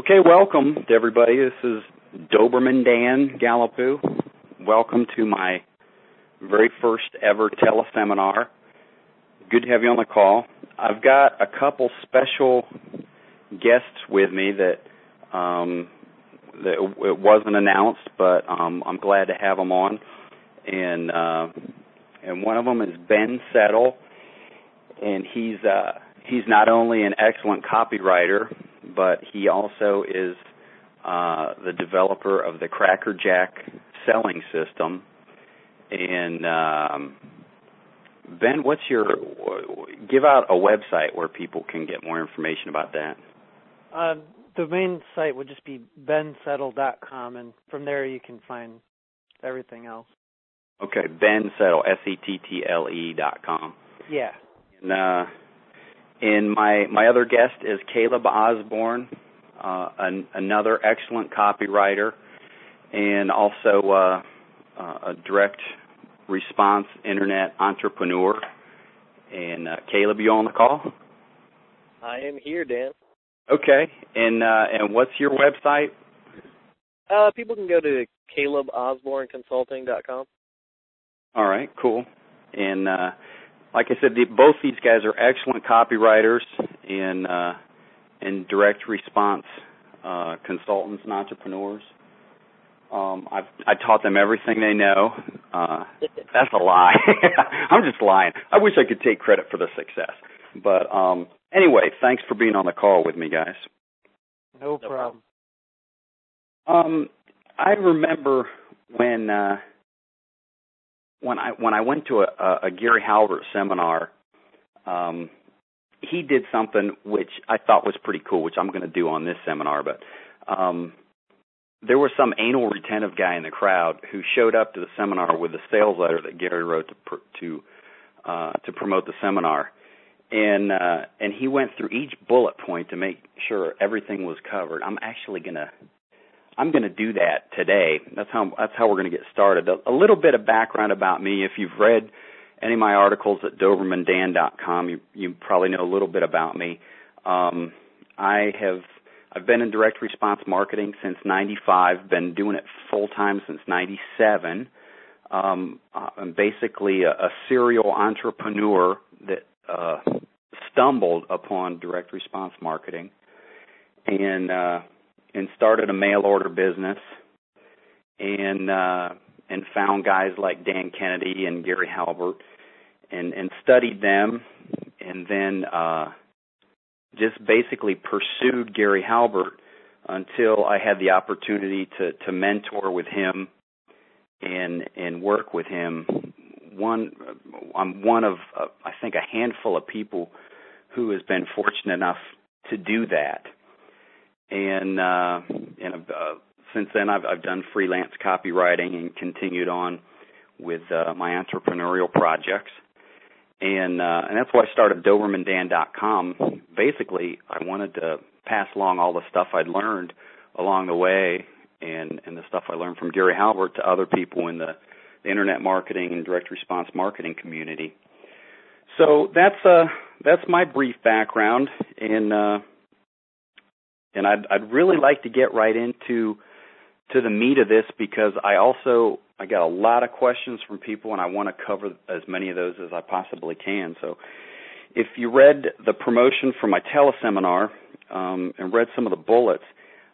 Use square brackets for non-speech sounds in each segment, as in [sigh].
Okay, welcome to everybody. This is Doberman Dan Gallapoo. Welcome to my very first ever teleseminar. Good to have you on the call. I've got a couple special guests with me that um, that it wasn't announced, but um, I'm glad to have them on. And uh, and one of them is Ben Settle, and he's uh, he's not only an excellent copywriter, but he also is uh, the developer of the Cracker Jack selling system. And um, Ben, what's your give out a website where people can get more information about that? Uh, the main site would just be bensettle.com, and from there you can find everything else. Okay, Ben Settle, S E T T L E dot com. Yeah. And, uh, and my my other guest is Caleb Osborne, uh, an, another excellent copywriter, and also uh, uh, a direct response internet entrepreneur. And uh, Caleb, you on the call? I am here, Dan. Okay, and uh, and what's your website? Uh, people can go to calebosborneconsulting.com. All right, cool. And uh, like I said, the, both these guys are excellent copywriters and uh, and direct response uh, consultants and entrepreneurs. Um, I've I taught them everything they know. Uh, that's a lie. [laughs] I'm just lying. I wish I could take credit for the success. But um, anyway, thanks for being on the call with me, guys. No problem. Um, I remember when uh, when I when I went to a, a Gary Halbert seminar, um, he did something which I thought was pretty cool, which I'm going to do on this seminar. But um, there was some anal retentive guy in the crowd who showed up to the seminar with a sales letter that Gary wrote to pr- to uh, to promote the seminar, and uh, and he went through each bullet point to make sure everything was covered. I'm actually going to I'm going to do that today. That's how that's how we're going to get started. A, a little bit of background about me. If you've read any of my articles at DobermanDan.com, you you probably know a little bit about me. Um, I have I've been in direct response marketing since '95. Been doing it full time since '97. Um, I'm basically a, a serial entrepreneur that uh, stumbled upon direct response marketing, and uh, and started a mail order business and uh and found guys like Dan Kennedy and Gary Halbert and and studied them and then uh just basically pursued Gary Halbert until I had the opportunity to to mentor with him and and work with him. One I'm one of uh, I think a handful of people who has been fortunate enough to do that and uh, and uh, since then I've I've done freelance copywriting and continued on with uh, my entrepreneurial projects, and uh, and that's why I started DobermanDan.com. Basically, I wanted to pass along all the stuff I'd learned along the way, and and the stuff I learned from Gary Halbert to other people in the, the internet marketing and direct response marketing community. So that's uh that's my brief background, and uh, and I'd I'd really like to get right into to the meat of this because I also I got a lot of questions from people and I want to cover as many of those as I possibly can. So if you read the promotion for my teleseminar um, and read some of the bullets,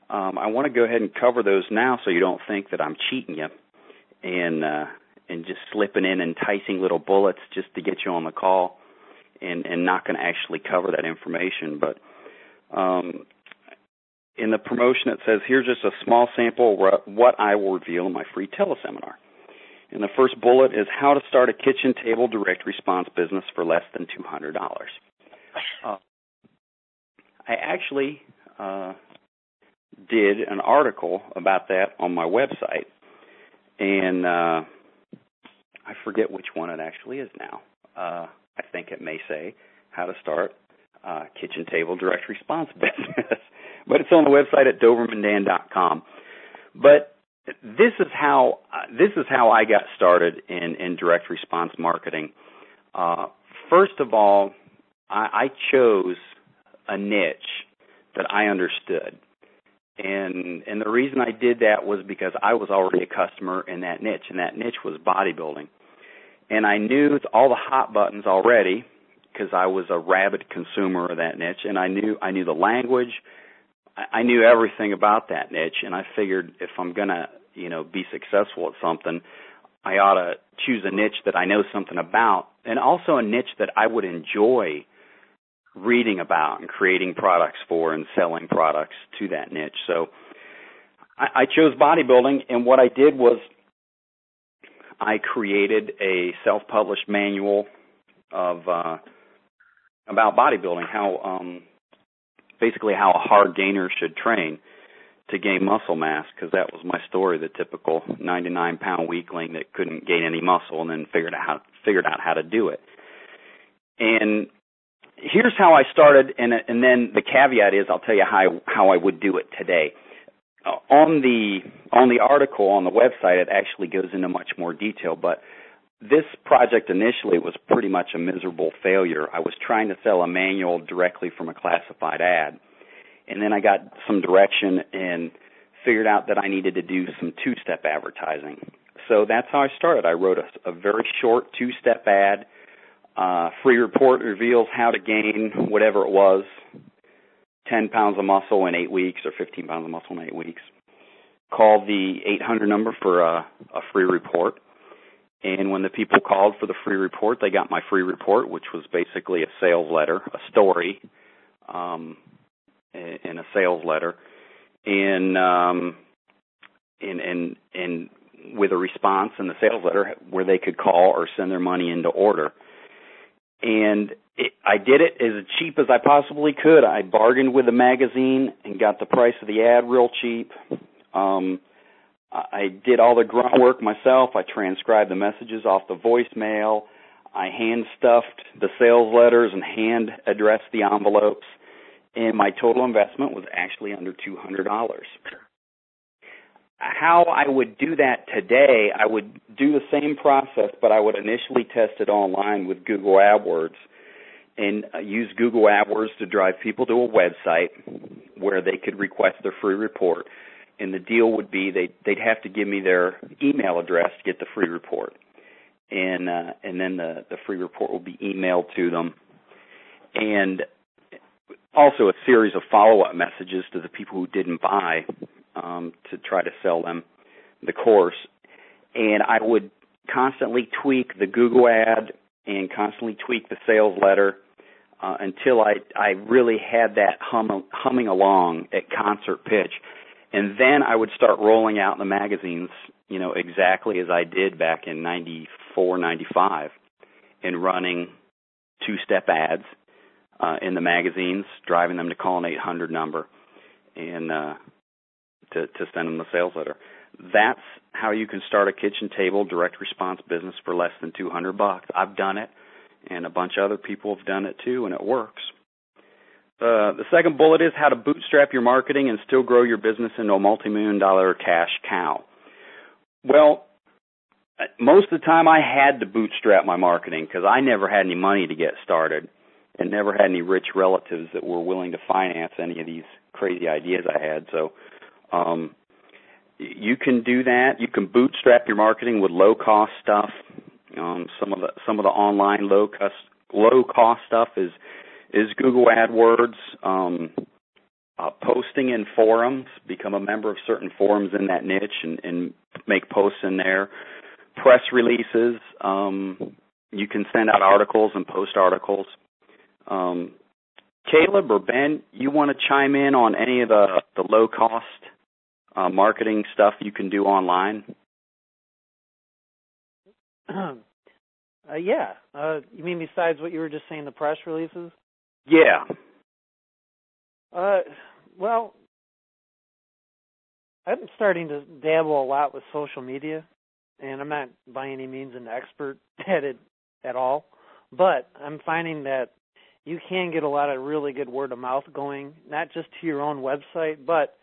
um, I want to go ahead and cover those now so you don't think that I'm cheating you and uh, and just slipping in enticing little bullets just to get you on the call and and not going to actually cover that information. But um, in the promotion it says here's just a small sample of what I will reveal in my free teleseminar. And the first bullet is how to start a kitchen table direct response business for less than two hundred dollars. Uh, I actually uh, did an article about that on my website, and uh, I forget which one it actually is now. Uh, I think it may say how to start uh, kitchen table direct response [laughs] business but it's on the website at dobermandan.com. But this is how this is how I got started in in direct response marketing. Uh, first of all, I, I chose a niche that I understood, And and the reason I did that was because I was already a customer in that niche, and that niche was bodybuilding. And I knew all the hot buttons already because I was a rabid consumer of that niche, and I knew I knew the language, I, knew everything about that niche, and I figured if I'm gonna you know be successful at something, I ought to choose a niche that I know something about, and also a niche that I would enjoy reading about and creating products for and selling products to that niche. So I, I chose bodybuilding, and what I did was I created a self-published manual of uh, about bodybuilding, how um, basically how a hard gainer should train to gain muscle mass, because that was my story, the typical 99 pound weakling that couldn't gain any muscle and then figured out how figured out how to do it. And here's how I started, and and then the caveat is I'll tell you how how I would do it today. Uh, on the on the article on the website, it actually goes into much more detail, but this project initially was pretty much a miserable failure. I was trying to sell a manual directly from a classified ad, and then I got some direction and figured out that I needed to do some two-step advertising. So that's how I started. I wrote a, a very short two-step ad uh, free report reveals how to gain whatever it was 10 pounds of muscle in eight weeks or 15 pounds of muscle in eight weeks. Call the 800 number for a, a free report. And when the people called for the free report, they got my free report, which was basically a sales letter, a story, um, in a sales letter, and um, and and and with a response in the sales letter where they could call or send their money into order and it, I did it as cheap as I possibly could. I bargained with the magazine and got the price of the ad real cheap. Um, I did all the grunt work myself. I transcribed the messages off the voicemail. I hand stuffed the sales letters and hand addressed the envelopes. And my total investment was actually under $200 how I would do that today, I would do the same process, but I would initially test it online with Google AdWords and uh, use Google AdWords to drive people to a website where they could request their free report. And the deal would be they they'd have to give me their email address to get the free report, and uh, and then the the free report will be emailed to them, and also a series of follow up messages to the people who didn't buy um, to try to sell them the course. And I would constantly tweak the Google ad and constantly tweak the sales letter uh, until I I really had that hum, humming along at concert pitch, and then I would start rolling out the magazines, you know, exactly as I did back in '94, '95, and running two-step ads uh, in the magazines, driving them to call an 800 number, and uh, to, to send them the sales letter. That's how you can start a kitchen table direct response business for less than 200 bucks. I've done it, and a bunch of other people have done it too, and it works. Uh, the second bullet is how to bootstrap your marketing and still grow your business into a multi-million dollar cash cow. Well, most of the time I had to bootstrap my marketing because I never had any money to get started and never had any rich relatives that were willing to finance any of these crazy ideas I had. So um, you can do that. You can bootstrap your marketing with low cost stuff. Um, some of the some of the online low cost low cost stuff is is Google AdWords. Um, uh, posting in forums, become a member of certain forums in that niche and, and make posts in there. Press releases, um, you can send out articles and post articles. Um, Caleb or Ben, you want to chime in on any of the, the low cost uh, marketing stuff you can do online? [clears throat] Uh, yeah. Uh, you mean besides what you were just saying, the press releases? Yeah. Uh, well, I'm starting to dabble a lot with social media, and I'm not by any means an expert [laughs] at it at all. But I'm finding that you can get a lot of really good word of mouth going, not just to your own website, but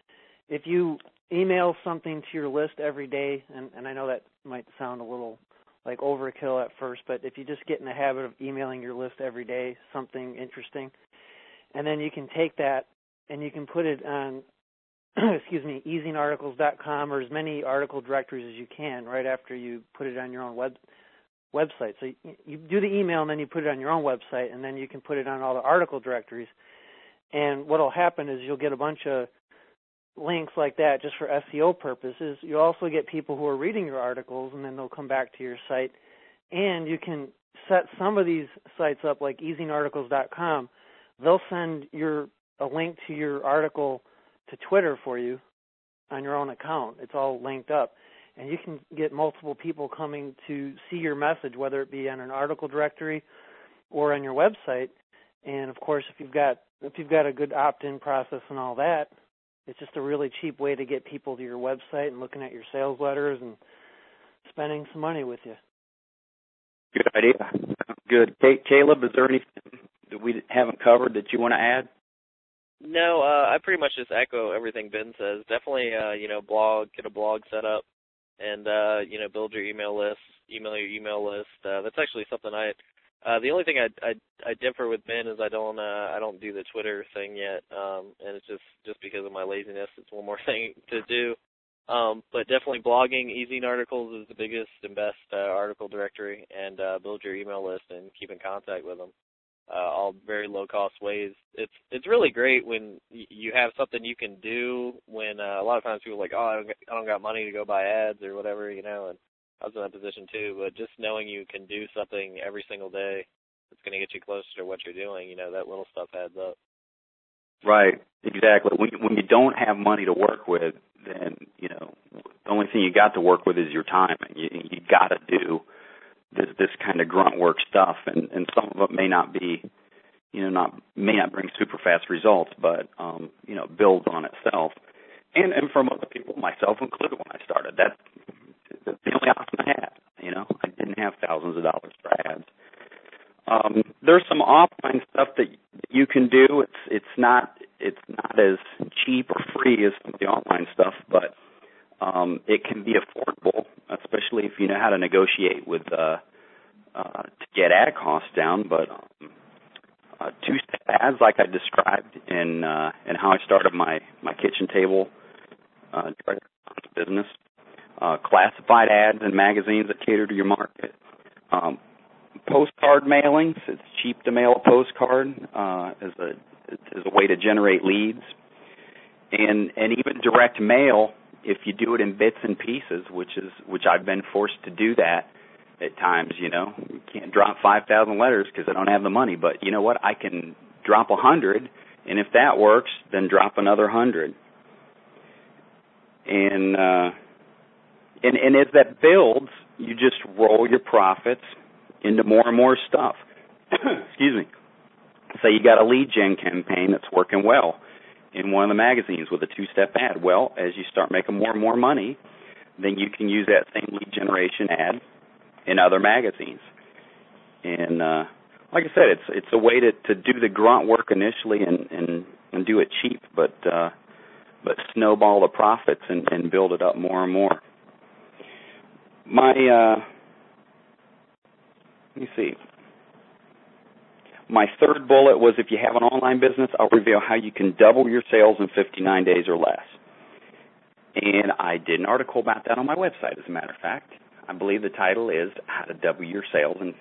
if you email something to your list every day, and, and I know that might sound a little like overkill at first, but if you just get in the habit of emailing your list every day, something interesting, and then you can take that and you can put it on [clears throat] excuse me, ezinearticles.com or as many article directories as you can right after you put it on your own web website. So you, you do the email and then you put it on your own website and then you can put it on all the article directories. And what'll happen is you'll get a bunch of links like that just for SEO purposes. You also get people who are reading your articles and then they'll come back to your site. And you can set some of these sites up like ezinearticles.com. They'll send your a link to your article to Twitter for you on your own account. It's all linked up. And you can get multiple people coming to see your message, whether it be on an article directory or on your website. And of course, if you've got if you've got a good opt-in process and all that, it's just a really cheap way to get people to your website and looking at your sales letters and spending some money with you. Good idea. Good. Caleb, is there anything that we haven't covered that you want to add? No, uh, I pretty much just echo everything Ben says. Definitely, uh, you know, blog, get a blog set up, and uh, you know, build your email list, email your email list. Uh, that's actually something I. Uh, the only thing I, I I differ with Ben is I don't uh, I don't do the Twitter thing yet, um, and it's just just because of my laziness. It's one more [laughs] thing to do. Um, but definitely blogging, Ezine Articles is the biggest and best uh, article directory, and uh, build your email list and keep in contact with them uh, all very low cost ways. It's it's really great when you have something you can do. When uh, a lot of times people are like, oh, I don't, I don't got money to go buy ads or whatever, you know. And I was in that position too. But just knowing you can do something every single day that's going to get you closer to what you're doing, you know, that little stuff adds up. Right, exactly. When when you don't have money to work with, then you know the only thing you got to work with is your time, and you you got to do this this kind of grunt work stuff, and and some of it may not be, you know, not may not bring super fast results, but um, you know, builds on itself. And and from other people, myself included, when I started, that's the only option I had. You know, I didn't have thousands of dollars for ads. Um, there's some offline stuff that you can do. It's it's not it's not as cheap or free as some of the online stuff, but um, it can be affordable, especially if you know how to negotiate with uh, uh, to get ad costs down. But um, uh, two-step ads, like I described in uh, in how I started my my kitchen table uh, business, uh, classified ads in magazines that cater to your market. Um, postcard mailings. It's cheap to mail a postcard uh, as a as a way to generate leads, and and even direct mail if you do it in bits and pieces, which is which I've been forced to do that at times, you know, you can't drop 5,000 letters because I don't have the money, but you know what? I can drop a 100 and if that works, then drop another 100. And uh and and as that builds, you just roll your profits into more and more stuff. [clears throat] Excuse me. Say you got a lead gen campaign that's working well in one of the magazines with a two-step ad. Well, as you start making more and more money, then you can use that same lead generation ad in other magazines. And uh, like I said, it's it's a way to to do the grunt work initially and and and do it cheap, but uh, but snowball the profits and and build it up more and more. My uh, let me see. My third bullet was if you have an online business, I'll reveal how you can double your sales in 59 days or less. And I did an article about that on my website, as a matter of fact. I believe the title is How to Double Your Sales in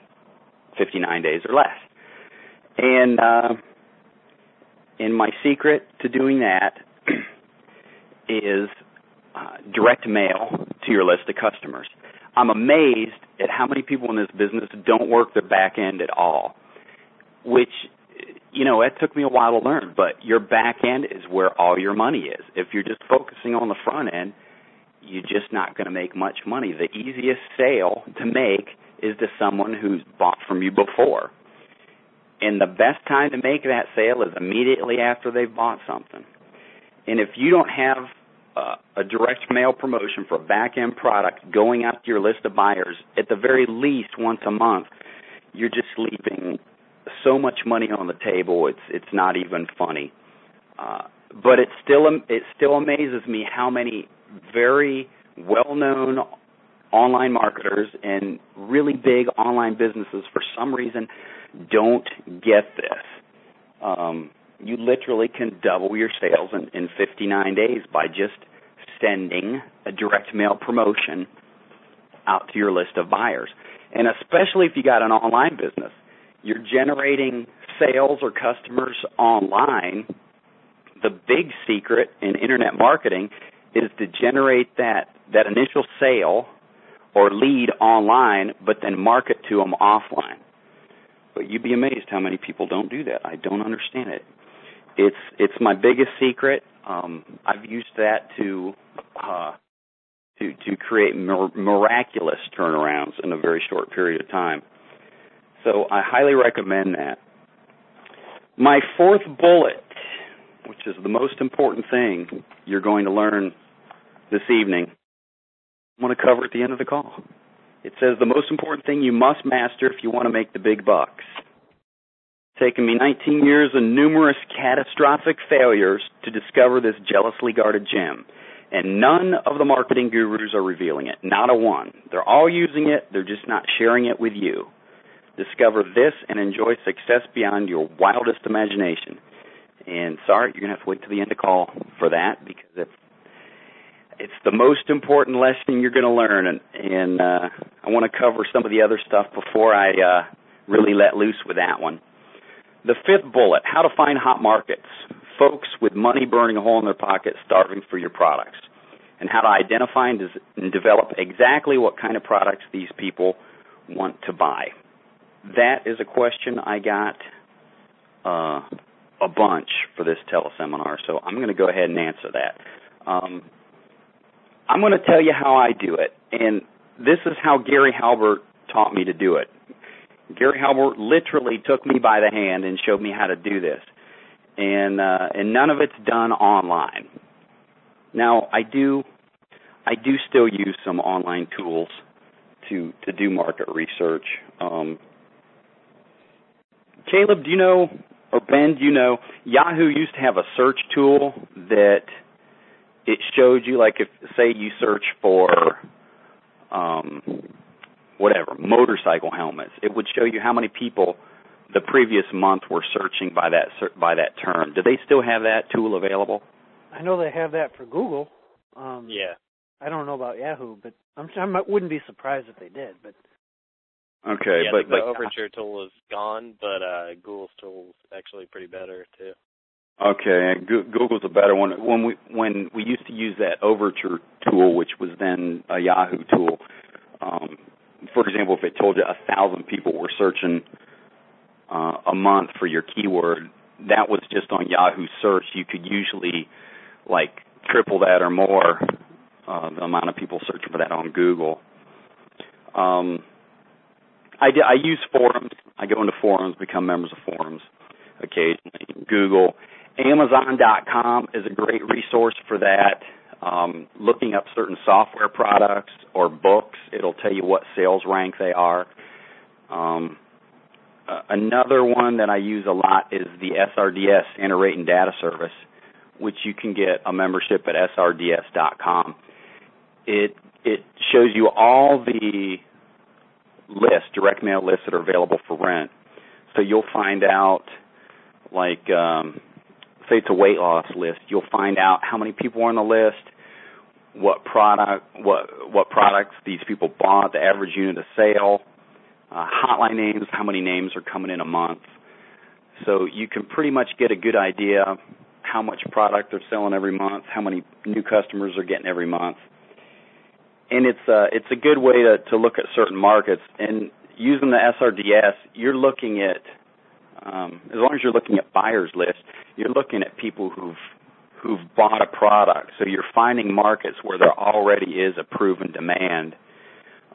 59 Days or Less. And uh, and my secret to doing that [clears throat] is uh, direct mail to your list of customers. I'm amazed at how many people in this business don't work their back end at all which you know it took me a while to learn but your back end is where all your money is. If you're just focusing on the front end you're just not going to make much money. The easiest sale to make is to someone who's bought from you before. And the best time to make that sale is immediately after they've bought something. And if you don't have uh, a direct mail promotion for a back end product going out to your list of buyers at the very least once a month you're just leaving so much money on the table. It's it's not even funny. Uh, but it still it still amazes me how many very well-known online marketers and really big online businesses for some reason don't get this. Um, you literally can double your sales in, in 59 days by just sending a direct mail promotion out to your list of buyers. And especially if you got an online business, you're generating sales or customers online. The big secret in internet marketing is to generate that that initial sale or lead online, but then market to them offline. But you'd be amazed how many people don't do that. I don't understand it. It's it's my biggest secret. Um, I've used that to uh, to to create mir- miraculous turnarounds in a very short period of time. So I highly recommend that. My fourth bullet, which is the most important thing you're going to learn this evening, I'm going to cover at the end of the call. It says the most important thing you must master if you want to make the big bucks. It's taken me 19 years and numerous catastrophic failures to discover this jealously guarded gem. And none of the marketing gurus are revealing it. Not a one. They're all using it, they're just not sharing it with you. Discover this and enjoy success beyond your wildest imagination. And sorry, you're going to have to wait till the end of the call for that because if it's the most important lesson you're going to learn, and, and uh, I want to cover some of the other stuff before I uh, really let loose with that one. The fifth bullet: how to find hot markets, folks with money burning a hole in their pocket, starving for your products, and how to identify and, develop exactly what kind of products these people want to buy. That is a question I got uh, a bunch for this teleseminar, so I'm going to go ahead and answer that. Um, I'm going to tell you how I do it, and this is how Gary Halbert taught me to do it. Gary Halbert literally took me by the hand and showed me how to do this, and uh, and none of it's done online. Now I do, I do still use some online tools to to do market research. Um, Caleb, do you know, or Ben, do you know, Yahoo used to have a search tool that it showed you like if say you search for um whatever motorcycle helmets it would show you how many people the previous month were searching by that by that term do they still have that tool available I know they have that for Google. Um, Yeah. I don't know about Yahoo, but I'm I wouldn't be surprised if they did. But okay yeah, but the but Overture tool is gone, but uh Google's tool is actually pretty better too. Okay, Go- Google's a better one. When we when we used to use that Overture tool, which was then a Yahoo tool, for example, if it told you a thousand people were searching uh, a month for your keyword, that was just on Yahoo search. You could usually like triple that or more uh, the amount of people searching for that on Google. Um, I, d- I use forums. I go into forums, become members of forums occasionally. Google. Amazon.com is a great resource for that. Um, looking up certain software products or books, it'll tell you what sales rank they are. Um, uh, another one that I use a lot is the SRDS and Data Service, which you can get a membership at srds.com. It it shows you all the lists, direct mail lists that are available for rent. So you'll find out, like, um, say it's a weight loss list. You'll find out how many people are on the list, what product, what what products these people bought, the average unit of sale, uh, hotline names, how many names are coming in a month. So you can pretty much get a good idea how much product they're selling every month, how many new customers they're getting every month. And it's a it's a good way to to look at certain markets. And using the SRDS, you're looking at um, as long as you're looking at buyers list, you're looking at people who've who've bought a product. So you're finding markets where there already is a proven demand.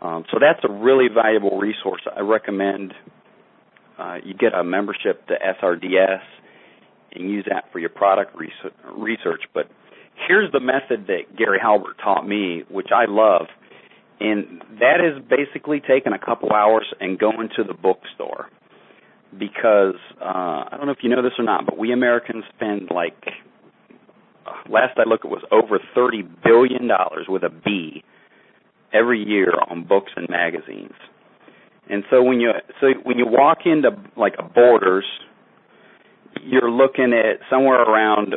Um, so that's a really valuable resource. I recommend uh, you get a membership to SRDS and use that for your product research. But here's the method that Gary Halbert taught me, which I love, and that is basically taking a couple hours and going to the bookstore because uh, I don't know if you know this or not, but we Americans spend like last I looked, it was over thirty billion dollars with a B every year on books and magazines. And so when you so when you walk into like a Borders, you're looking at somewhere around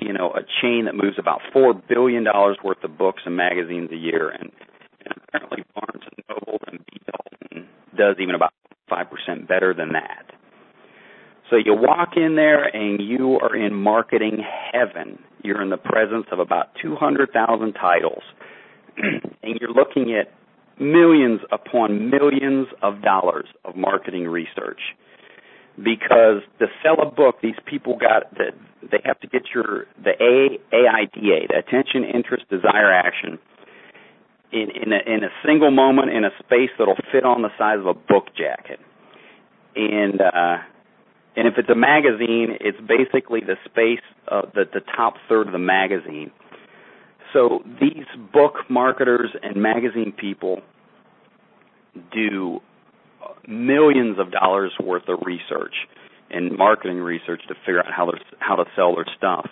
you know a chain that moves about four billion dollars worth of books and magazines a year, and, and apparently Barnes and Noble and B. Dalton does even about five percent better than that. So you walk in there and you are in marketing heaven. You're in the presence of about 200,000 titles, [clears throat] and you're looking at millions upon millions of dollars of marketing research. Because to sell a book, these people got they have to get your the A AIDA, the attention, interest, desire, action, in in a, in a single moment in a space that'll fit on the size of a book jacket, and uh, and if it's a magazine, it's basically the space of the the top third of the magazine. So these book marketers and magazine people do millions of dollars worth of research and marketing research to figure out how to how to sell their stuff.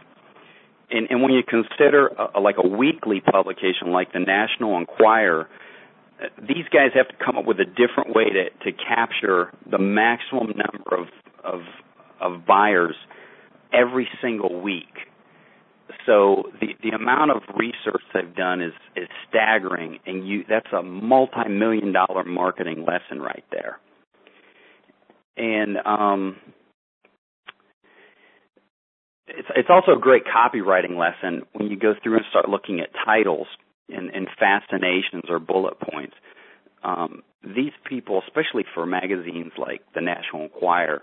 And, and when you consider a, like a weekly publication like the National Enquirer, uh, these guys have to come up with a different way to to capture the maximum number of of of buyers every single week. So the the amount of research they've done is is staggering, and you that's a multi million dollar marketing lesson right there and um, it's it's also a great copywriting lesson when you go through and start looking at titles and, and fascinations or bullet points. Um, these people, especially for magazines like the National Enquirer,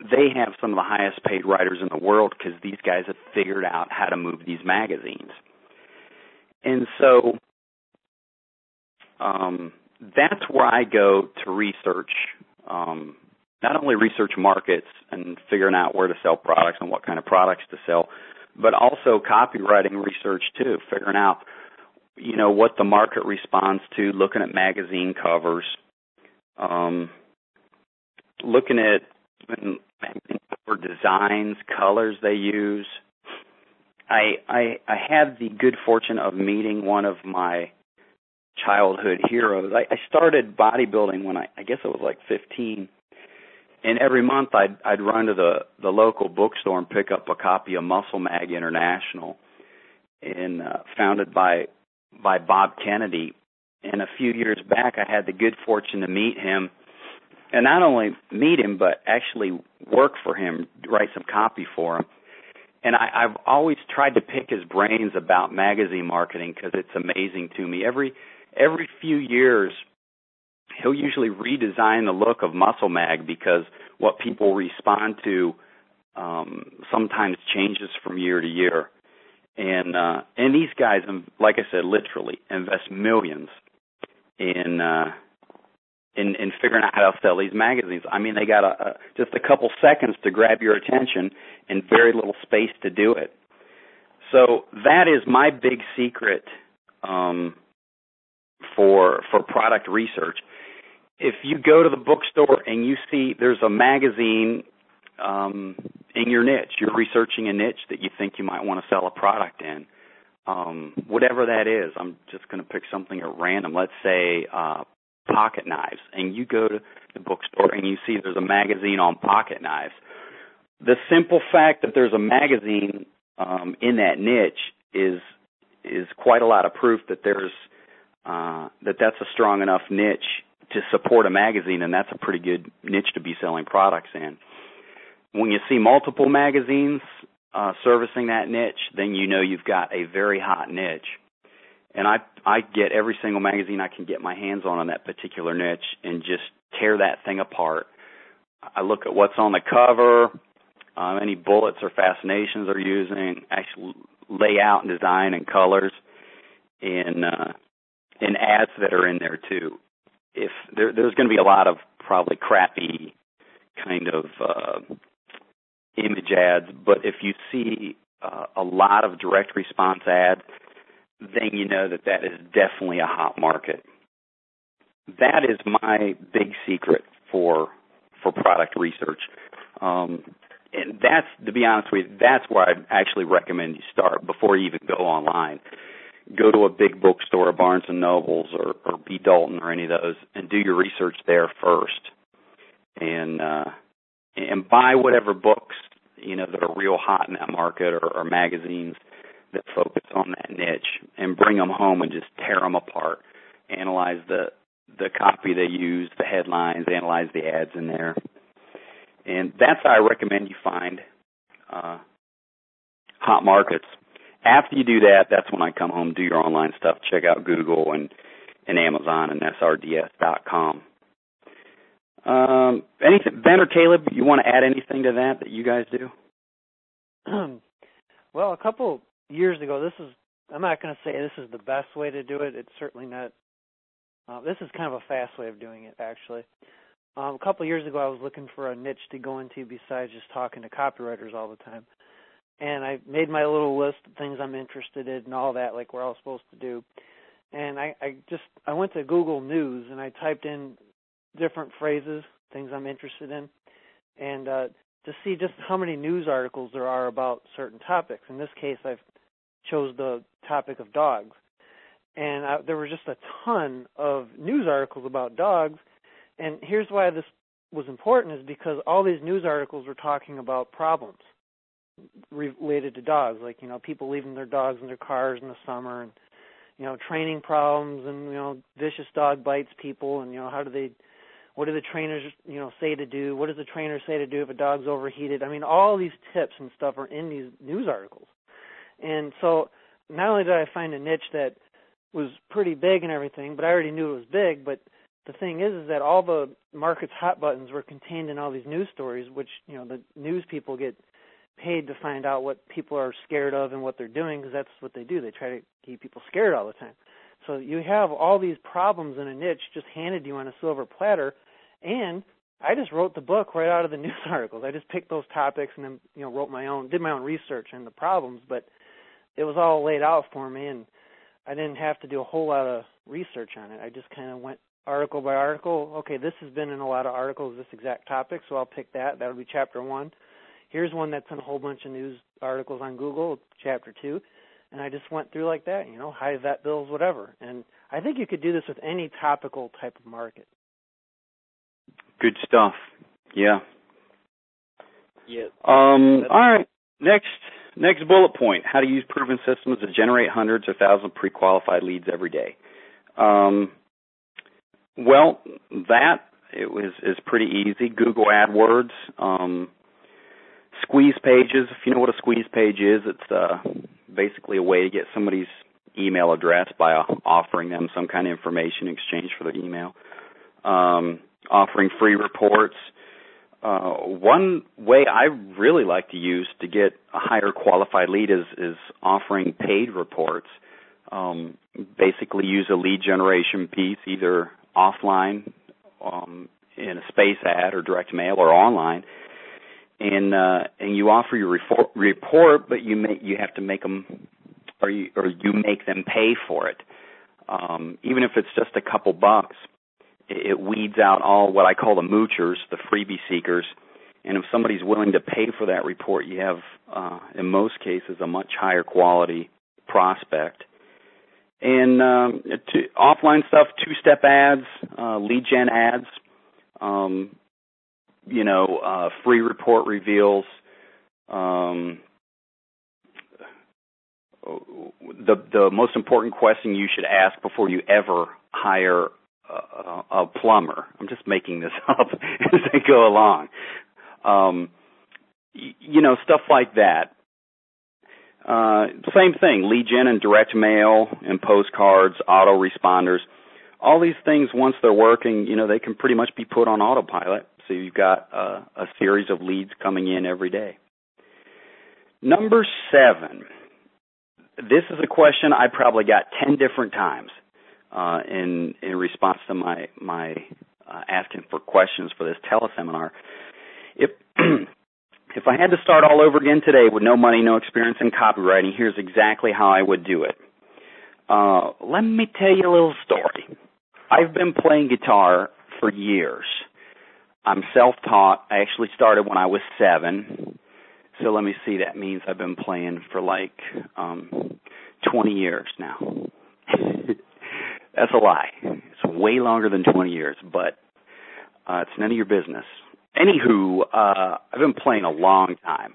they have some of the highest paid writers in the world because these guys have figured out how to move these magazines. And so um, that's where I go to research um, not only research markets and figuring out where to sell products and what kind of products to sell, but also copywriting research too, figuring out you know what the market responds to, looking at magazine covers, um, looking at magazine cover designs, colors they use. I I I had the good fortune of meeting one of my childhood heroes. I, I started bodybuilding when I I guess I was like 15, and every month I'd I'd run to the the local bookstore and pick up a copy of Muscle Mag International, and uh, founded by by Bob Kennedy. And a few years back, I had the good fortune to meet him, and not only meet him but actually work for him, write some copy for him. And I, I've always tried to pick his brains about magazine marketing because it's amazing to me. Every every few years, he'll usually redesign the look of Muscle Mag because what people respond to um, sometimes changes from year to year. And uh, and these guys, um, like I said, literally invest millions in uh, in in figuring out how to sell these magazines. I mean, they got a, a just a couple seconds to grab your attention and very little space to do it. So that is my big secret um, for for product research. If you go to the bookstore and you see there's a magazine um, in your niche, you're researching a niche that you think you might want to sell a product in. Um, whatever that is, I'm just going to pick something at random. Let's say uh, pocket knives, and you go to the bookstore and you see there's a magazine on pocket knives. The simple fact that there's a magazine um, in that niche is is quite a lot of proof that there's uh, that that's a strong enough niche to support a magazine, and that's a pretty good niche to be selling products in. When you see multiple magazines uh, servicing that niche, then you know you've got a very hot niche. And I I get every single magazine I can get my hands on on that particular niche and just tear that thing apart. I look at what's on the cover, um, any bullets or fascinations they're using, actual layout and design and colors, and uh, and ads that are in there too. If there, there's going to be a lot of probably crappy kind of uh, image ads, but if you see uh, a lot of direct response ads, then you know that that is definitely a hot market. That is my big secret for for product research. Um, and that's to be honest with you, that's where I actually recommend you start before you even go online go to a big bookstore, Barnes and Nobles or, or B Dalton or any of those, and do your research there first, and uh, and buy whatever books you know that are real hot in that market or, or magazines that focus on that niche and bring them home and just tear them apart. Analyze the the copy they use the headlines analyze the ads in there. And that's how i recommend you find uh hot markets. After you do that that's when i come home do your online stuff check out google and and amazon and srds.com um, anything, Ben or Caleb, you want to add anything to that that you guys do? [clears throat] well, a couple years ago, this is I'm not going to say this is the best way to do it. It's certainly not. Uh, this is kind of a fast way of doing it, actually. Um, a couple of years ago, I was looking for a niche to go into besides just talking to copywriters all the time, and I made my little list of things I'm interested in and all that, like we're all supposed to do. And I, I just I went to Google News and I typed in different phrases, things I'm interested in, and uh, to see just how many news articles there are about certain topics. In this case, I've chose the topic of dogs, and I, there were just a ton of news articles about dogs. And here's why this was important: is because all these news articles were talking about problems related to dogs, like you know people leaving their dogs in their cars in the summer, and you know training problems, and you know vicious dog bites people, and you know how do they what do the trainers, you know, say to do? What does the trainer say to do if a dog's overheated? I mean, all these tips and stuff are in these news articles. And so not only did I find a niche that was pretty big and everything, but I already knew it was big, but the thing is is that all the market's hot buttons were contained in all these news stories which, you know, the news people get paid to find out what people are scared of and what they're doing because that's what they do. They try to keep people scared all the time. So you have all these problems in a niche just handed to you on a silver platter and I just wrote the book right out of the [laughs] news articles. I just picked those topics and then you know wrote my own, did my own research and the problems, but it was all laid out for me, and I didn't have to do a whole lot of research on it. I just kind of went article by article. Okay, this has been in a lot of articles, this exact topic, so I'll pick that. That'll be chapter one. Here's one that's in a whole bunch of news articles on Google, chapter two. And I just went through like that, you know, high vet bills, whatever. And I think you could do this with any topical type of market. Good stuff. Yeah. Yeah. Um. All right. Next. Next bullet point: How to use proven systems to generate hundreds or thousands of pre-qualified leads every day. Um. Well, that it was is pretty easy. Google AdWords. Um. Squeeze pages. If you know what a squeeze page is, it's uh, basically a way to get somebody's email address by offering them some kind of information in exchange for their email. Um, offering free reports. Uh, one way I really like to use to get a higher qualified lead is is offering paid reports. Um, basically, use a lead generation piece either offline um, in a space ad or direct mail or online, and uh, and you offer your report, report, but you make you have to make them or you or you make them pay for it, um, even if it's just a couple bucks it weeds out all what I call the moochers, the freebie seekers. And if somebody's willing to pay for that report, you have, uh, in most cases, a much higher quality prospect. And um, to, offline stuff, two-step ads, uh, lead gen ads, um, you know, uh, free report reveals. Um, the the most important question you should ask before you ever hire a, plumber. I'm just making this [laughs] up as I go along. Um, you know, stuff like that. Uh, same thing, lead gen and direct mail and postcards, autoresponders. All these things, once they're working, you know, they can pretty much be put on autopilot. So you've got uh, a series of leads coming in every day. Number seven. This is a question I probably got 10 different times uh, in in response to my my uh, asking for questions for this teleseminar. If [clears throat] if I had to start all over again today with no money, no experience in copywriting, here's exactly how I would do it. Uh, let me tell you a little story. I've been playing guitar for years. I'm self-taught. I actually started when I was seven. So let me see. That means I've been playing for like um, 20 years now. That's a lie. It's way longer than 20 years, but uh, it's none of your business. anywho, uh, I've been playing a long time.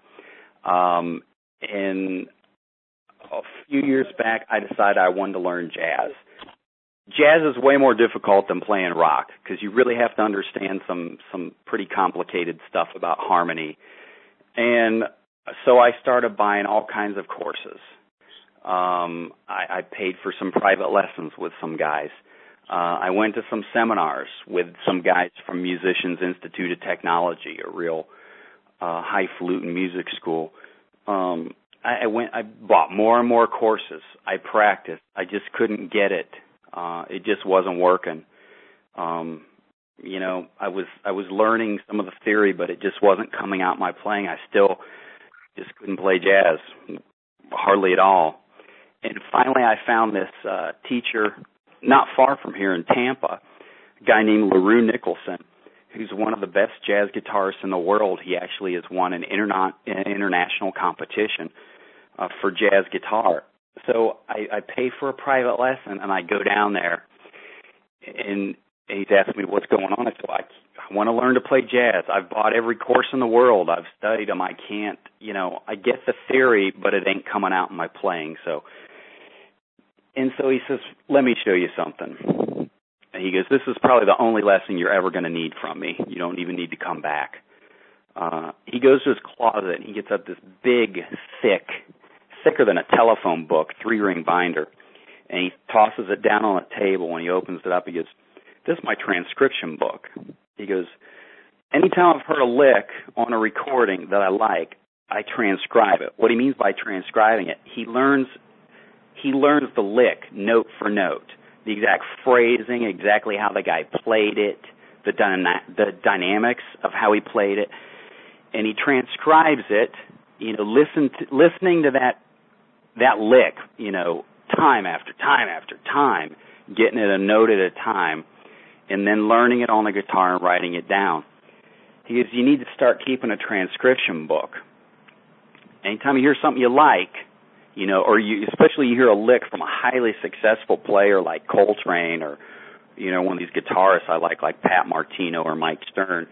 Um, and a few years back, I decided I wanted to learn jazz. Jazz is way more difficult than playing rock because you really have to understand some some pretty complicated stuff about harmony. And so I started buying all kinds of courses. Um, I, I paid for some private lessons with some guys. Uh, I went to some seminars with some guys from Musicians Institute of Technology, a real uh, highfalutin music school. Um, I, I went. I bought more and more courses. I practiced. I just couldn't get it. Uh, it just wasn't working. Um, you know, I was I was learning some of the theory, but it just wasn't coming out my playing. I still just couldn't play jazz hardly at all. And finally, I found this uh, teacher not far from here in Tampa, a guy named LaRue Nicholson, who's one of the best jazz guitarists in the world. He actually has won an, interna- an international competition uh, for jazz guitar. So I, I pay for a private lesson and I go down there and he's asking me what's going on. I said, I, I want to learn to play jazz. I've bought every course in the world. I've studied them. I can't, you know, I get the theory, but it ain't coming out in my playing. So, and so he says, let me show you something. And he goes, this is probably the only lesson you're ever going to need from me. You don't even need to come back. Uh, he goes to his closet and he gets up this big, thick, thicker than a telephone book, three ring binder, and he tosses it down on a table. When he opens it up, he goes, "This is my transcription book." He goes, "Anytime I've heard a lick on a recording that I like, I transcribe it." What he means by transcribing it, he learns he learns the lick note for note, the exact phrasing, exactly how the guy played it, the dyna- the dynamics of how he played it, and he transcribes it. You know, listen to, listening to that that lick, you know, time after time after time, getting it a note at a time, and then learning it on the guitar and writing it down. He goes, you need to start keeping a transcription book. Anytime you hear something you like, you know, or you especially you hear a lick from a highly successful player like Coltrane or you know one of these guitarists I like like Pat Martino or Mike Stern,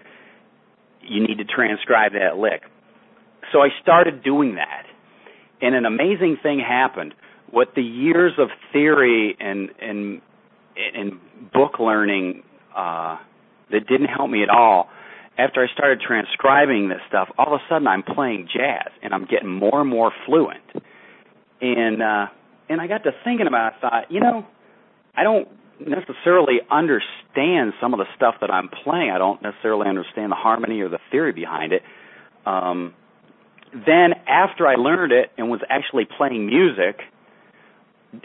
you need to transcribe that lick. So I started doing that and an amazing thing happened. What the years of theory and and and book learning uh, that didn't help me at all. After I started transcribing this stuff, all of a sudden I'm playing jazz and I'm getting more and more fluent. And uh, and I got to thinking about. It, I thought, you know, I don't necessarily understand some of the stuff that I'm playing. I don't necessarily understand the harmony or the theory behind it. Um, then after I learned it and was actually playing music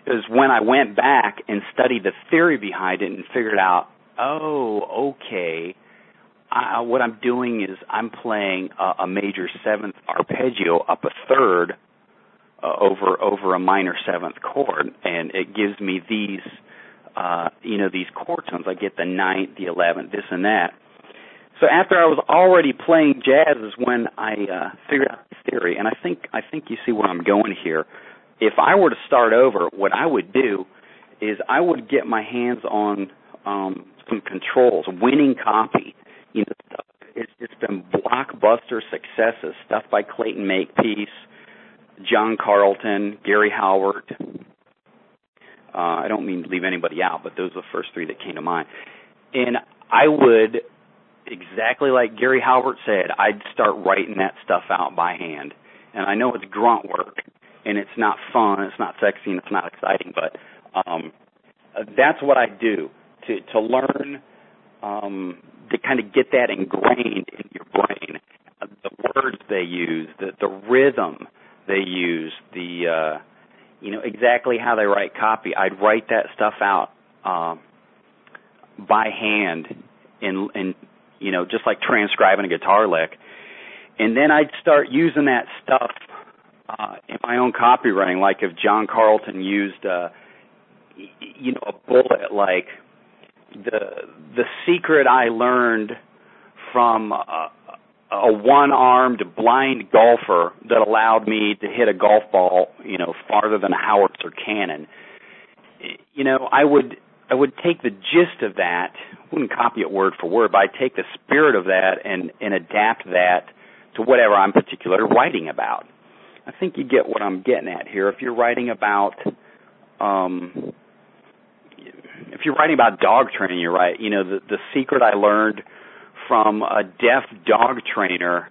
is when I went back and studied the theory behind it and figured out, oh, okay, I, what I'm doing is I'm playing a, a major seventh arpeggio up a third uh, over over a minor seventh chord, and it gives me these, uh, you know, these chord tones. I get the ninth, the eleventh, this and that. So after I was already playing jazz is when I uh, figured out the theory, and I think I think you see where I'm going here. If I were to start over, what I would do is I would get my hands on um, some controls, winning copy. You know, stuff. It's, it's been blockbuster successes, stuff by Clayton Makepeace, John Carlton, Gary Halbert. Uh, I don't mean to leave anybody out, but those are the first three that came to mind. And I would exactly like Gary Halbert said, I'd start writing that stuff out by hand. And I know it's grunt work and it's not fun, it's not sexy, and it's not exciting, but um that's what I do to to learn um to kind of get that ingrained in your brain. The words they use, the the rhythm they use, the uh you know exactly how they write copy. I'd write that stuff out um by hand in in you know, just like transcribing a guitar lick. And then I'd start using that stuff uh, in my own copywriting, like if John Carlton used, uh, you know, a bullet like the the secret I learned from a, a one-armed blind golfer that allowed me to hit a golf ball, you know, farther than a howitzer cannon. You know, I would I would take the gist of that, wouldn't copy it word for word, but I take the spirit of that and and adapt that to whatever I'm particularly writing about. I think you get what I'm getting at here. If you're writing about um if you're writing about dog training, you're right. You know, the the secret I learned from a deaf dog trainer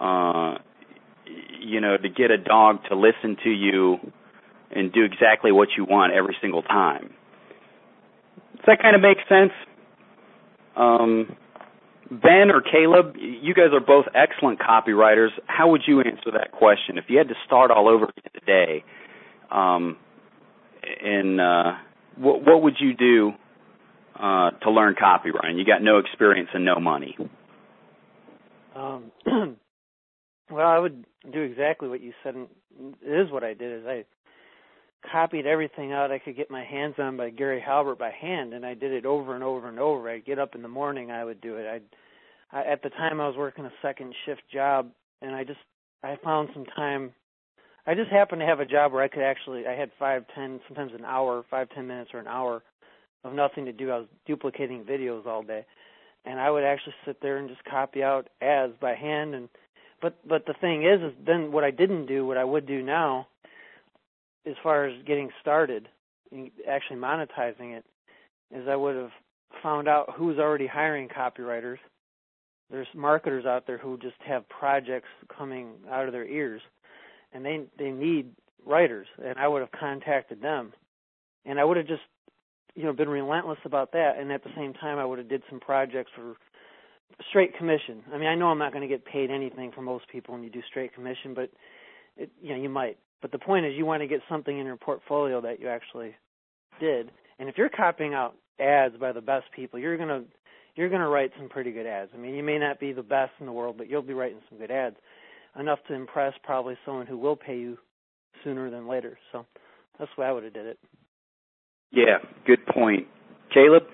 uh you know, to get a dog to listen to you and do exactly what you want every single time. Does that kind of make sense? Um, ben or Caleb, you guys are both excellent copywriters. How would you answer that question if you had to start all over today? Um, and uh, what, what would you do uh, to learn copywriting? You got no experience and no money. Um, [clears throat] well, I would do exactly what you said. And it is what I did. Is I copied everything out I could get my hands on by Gary Halbert by hand, and I did it over and over and over. I'd get up in the morning, I would do it. I'd I, at the time I was working a second shift job, and I just I found some time. I just happened to have a job where I could actually I had five, ten, sometimes an hour, five, ten minutes or an hour of nothing to do. I was duplicating videos all day, and I would actually sit there and just copy out ads by hand. And but but the thing is, is then what I didn't do, what I would do now as far as getting started, actually monetizing it, is I would have found out who's already hiring copywriters. There's marketers out there who just have projects coming out of their ears, and they they need writers, and I would have contacted them, and I would have just you know been relentless about that, and at the same time I would have did some projects for straight commission. I mean I know I'm not going to get paid anything for most people when you do straight commission, but it, you know you might but the point is, you want to get something in your portfolio that you actually did. And if you're copying out ads by the best people, you're gonna you're gonna write some pretty good ads. I mean, you may not be the best in the world, but you'll be writing some good ads, enough to impress probably someone who will pay you sooner than later. So that's why I would have did it. Yeah, good point, Caleb.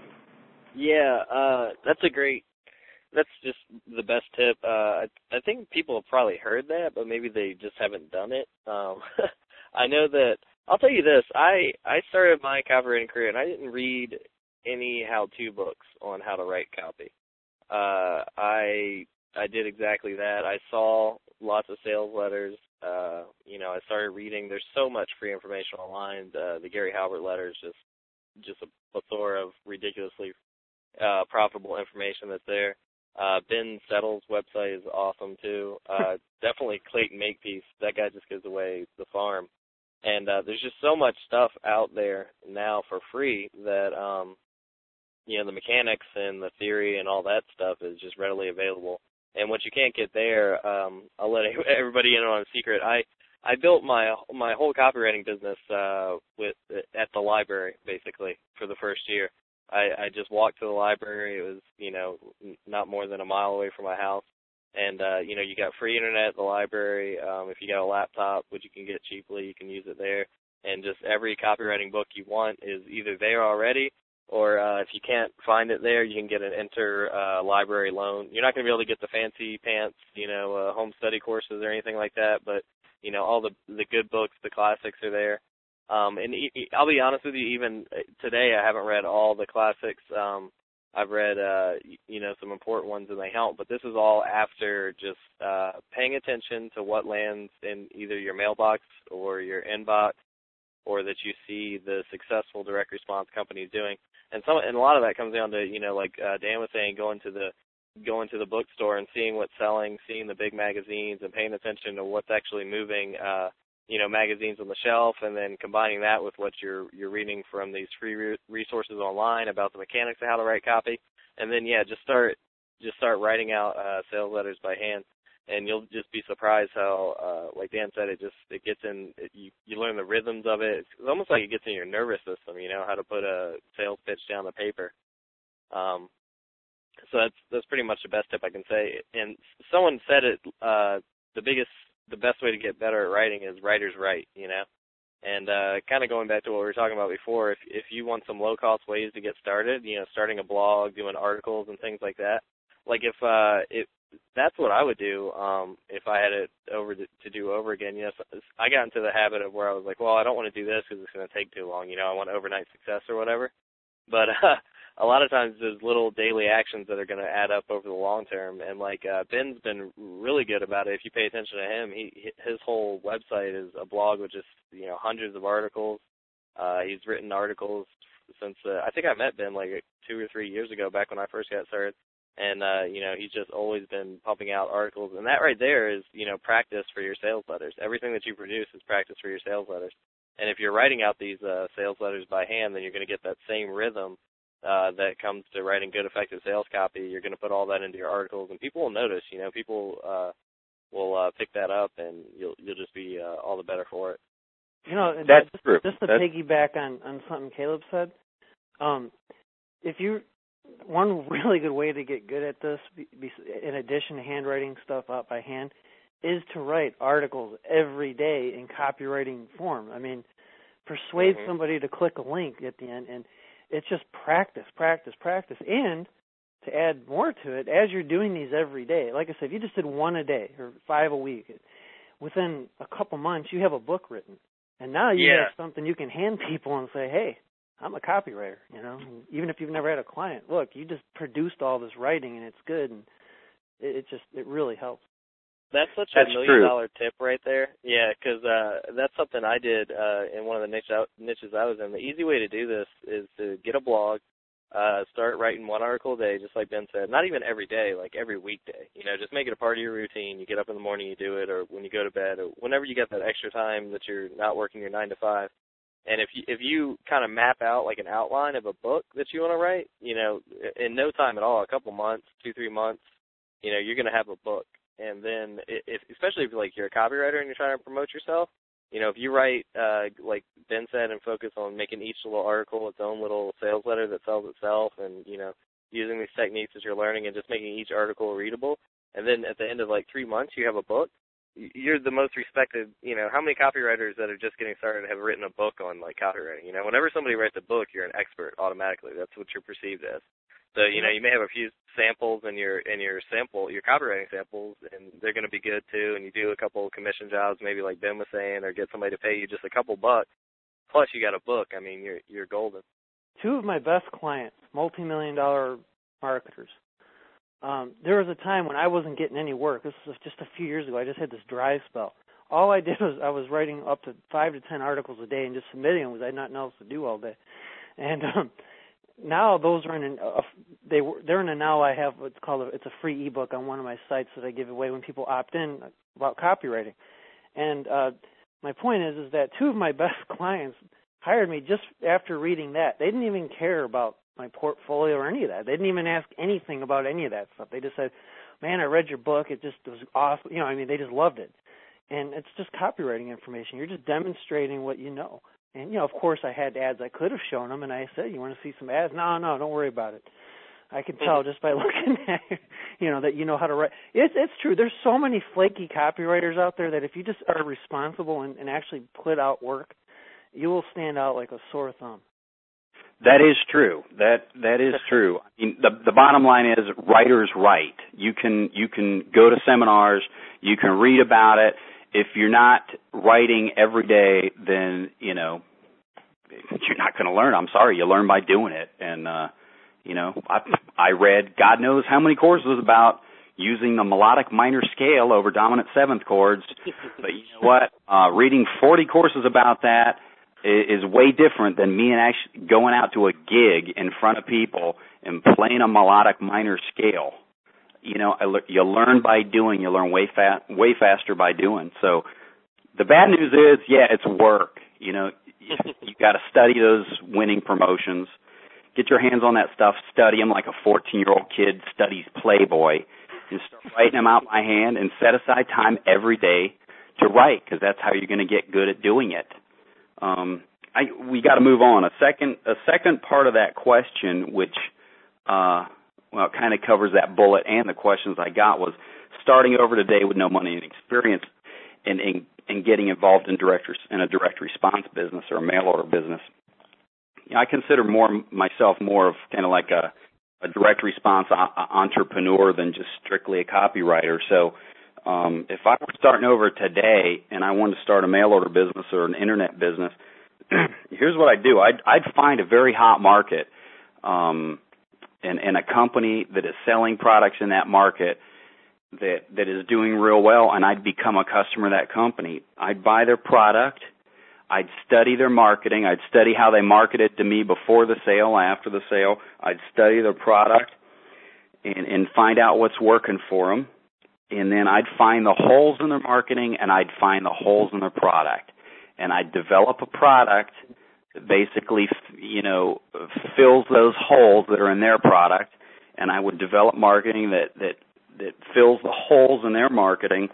Yeah, uh, that's a great that's just the best tip. Uh, I, I think people have probably heard that, but maybe they just haven't done it. Um, [laughs] I know that I'll tell you this. I I started my copywriting career and I didn't read any how-to books on how to write copy. Uh, I I did exactly that. I saw lots of sales letters. Uh, you know, I started reading. There's so much free information online. The, the Gary Halbert letters just just a plethora of ridiculously uh, profitable information that's there. Uh, ben Settle's website is awesome too. Uh, [laughs] definitely Clayton Makepeace. That guy just gives away the farm. And uh, there's just so much stuff out there now for free that um, you know the mechanics and the theory and all that stuff is just readily available. And what you can't get there, um, I'll let [laughs] everybody in on a secret. I I built my my whole copywriting business uh, with at the library basically for the first year. I, I just walked to the library. It was, you know, not more than a mile away from my house. And, uh, you know, you got free internet at the library. Um, if you got a laptop, which you can get cheaply, you can use it there. And just every copywriting book you want is either there already or uh, if you can't find it there, you can get an inter uh, library loan. You're not going to be able to get the fancy pants, you know, uh, home study courses or anything like that, but you know, all the the good books, the classics are there. Um, and I'll be honest with you, even uh, today I haven't read all the classics. Um, I've read, uh, you know, some important ones and they help, but this is all after just uh, paying attention to what lands in either your mailbox or your inbox, or that you see the successful direct response companies doing. And some, and a lot of that comes down to, you know, like uh, Dan was saying, going to the going to the bookstore and seeing what's selling, seeing the big magazines, and paying attention to what's actually moving. Uh, you know magazines on the shelf and then combining that with what you're you're reading from these free re- resources online about the mechanics of how to write copy and then yeah just start just start writing out uh sales letters by hand and you'll just be surprised how uh like Dan said it just it gets in it, you you learn the rhythms of it it's almost like it gets in your nervous system you know how to put a sales pitch down the paper um so that's that's pretty much the best tip I can say and someone said it uh the biggest the best way to get better at writing is writers write, you know. And uh kind of going back to what we were talking about before, if if you want some low cost ways to get started, you know, starting a blog, doing articles and things like that. Like if uh if that's what I would do um if I had it over to, to do over again. Know, I got into the habit of where I was like, well, I don't want to do this because it's going to take too long. You know, I want overnight success or whatever. But uh, [laughs] a lot of times there's little daily actions that are going to add up over the long term. And like uh, Ben's been really good about it. If you pay attention to him, he his whole website is a blog with just you know hundreds of articles. Uh, he's written articles since uh, I think I met Ben like two or three years ago, back when I first got started. And uh, you know, he's just always been pumping out articles, and that right there is you know practice for your sales letters. Everything that you produce is practice for your sales letters. And if you're writing out these uh, sales letters by hand, then you're going to get that same rhythm uh, that comes to writing good, effective sales copy. You're going to put all that into your articles, and people will notice. You know, people uh, will uh, pick that up, and you'll you'll just be uh, all the better for it. You know, that's just, true. Just to that's... piggyback on on something Caleb said, um, if you one [laughs] really good way to get good at this, in addition to handwriting stuff out by hand, is to write articles every day in copywriting form. I mean, persuade mm-hmm. somebody to click a link at the end and it's just practice, practice, practice. And to add more to it, as you're doing these every day, like I said, if you just did one a day or five a week, within a couple months you have a book written. And now you yeah. have something you can hand [laughs] people and say, "Hey, I'm a copywriter." You know, even if you've never had a client, look, you just produced all this writing and it's good, and it, it just it really helps. That's such that's a million true. dollar tip right there. Yeah, because uh, that's something I did uh, in one of the niche out, niches I was in. The easy way to do this is to get a blog, uh, start writing one article a day, just like Ben said. Not even every day, like every weekday. You know, just make it a part of your routine. You get up in the morning, you do it, or when you go to bed, or whenever you get that extra time that you're not working your nine to five. And if you if you kind of map out like an outline of a book that you want to write, you know, in no time at all, a couple months, two three months, you know, you're going to have a book. And then if especially if like you're a copywriter and you're trying to promote yourself, you know, if you write uh like Ben said and focus on making each little article its own little sales letter that sells itself and, you know, using these techniques as you're learning and just making each article readable and then at the end of like 3 months you have a book, you're the most respected, you know, how many copywriters that are just getting started have written a book on like copywriting? You know, whenever somebody writes a book, you're an expert automatically. That's what you're perceived as. So you know you may have a few samples in your in your sample your copywriting samples, and they're going to be good too. And you do a couple of commission jobs, maybe like Ben was saying, or get somebody to pay you just a couple bucks. Plus, you got a book. I mean, you're you're golden. Two of my best clients, multi-million dollar marketers. Um, there was a time when I wasn't getting any work. This was just a few years ago. I just had this dry spell. All I did [laughs] was I was writing up to five to ten articles a day and just submitting them because I had nothing else to do all day. And um, now those are in an, uh, they were they're in a now I have what's called a, it's a free ebook on one of my sites that I give away when people opt in about copywriting. And uh my point is is that two of my [laughs] best clients hired me just after reading that. They didn't even care about my portfolio or any of that. They didn't even ask anything about any of that stuff. They just said, "Man, I read your book. It just was awesome." You know, I mean, they just loved it. And it's just copywriting information. You're just demonstrating what you know. And you know, of course, I had ads I could have shown them, and I said, "You want to see some ads?" No, no, don't worry about it. I can tell Mm-hmm. just by [laughs] looking at you know that you know how to write. It's it's true. There's so many flaky copywriters out there that if you just are responsible and, and actually put out work, you will stand out like a sore thumb. That is true. That that is true. I mean, the the bottom line is writers write. You can you can go to seminars, you can read about it. If you're not writing every day, then you know you're not going to learn. I'm sorry, you learn by doing it. And uh, you know, I I read God knows how many courses about using the melodic minor scale over dominant seventh chords. [laughs] But you know what? Uh, reading 40 courses about that is way different than me and actually going out to a gig in front of people and playing a melodic minor scale. You know, you learn by doing. You learn way fast, way faster by doing. So, the bad news is, yeah, it's work. You know, [laughs] you got to study those winning promotions. Get your hands on that stuff. Study them like a 14-year-old kid studies Playboy, and start writing them out by hand. And set aside time every day to write, because that's how you're going to get good at doing it. Um, I, we got to move on. A second, a second part of that question, which, uh, well, kind of covers that bullet and the questions I got was starting over today with no money and experience, and and, and getting involved in directors in a direct response business or a mail order business. You know, I consider more myself more of kind of like a a direct response entrepreneur than just strictly a copywriter. So um, if I were starting over today and I wanted to start a mail order business or an internet business, [clears throat] here's what I'd do. I'd, I'd find a very hot market. um, and, and a company that is selling products in that market that that is doing real well, and I'd become a customer of that company. I'd buy their product. I'd study their marketing. I'd study how they marketed to me before the sale, after the sale. I'd study their product and, and find out what's working for them. And then I'd find the holes in their marketing and I'd find the holes in their product. And I'd develop a product that basically, you know, fills those holes that are in their product. And I would develop marketing that, that, that fills the holes in their marketing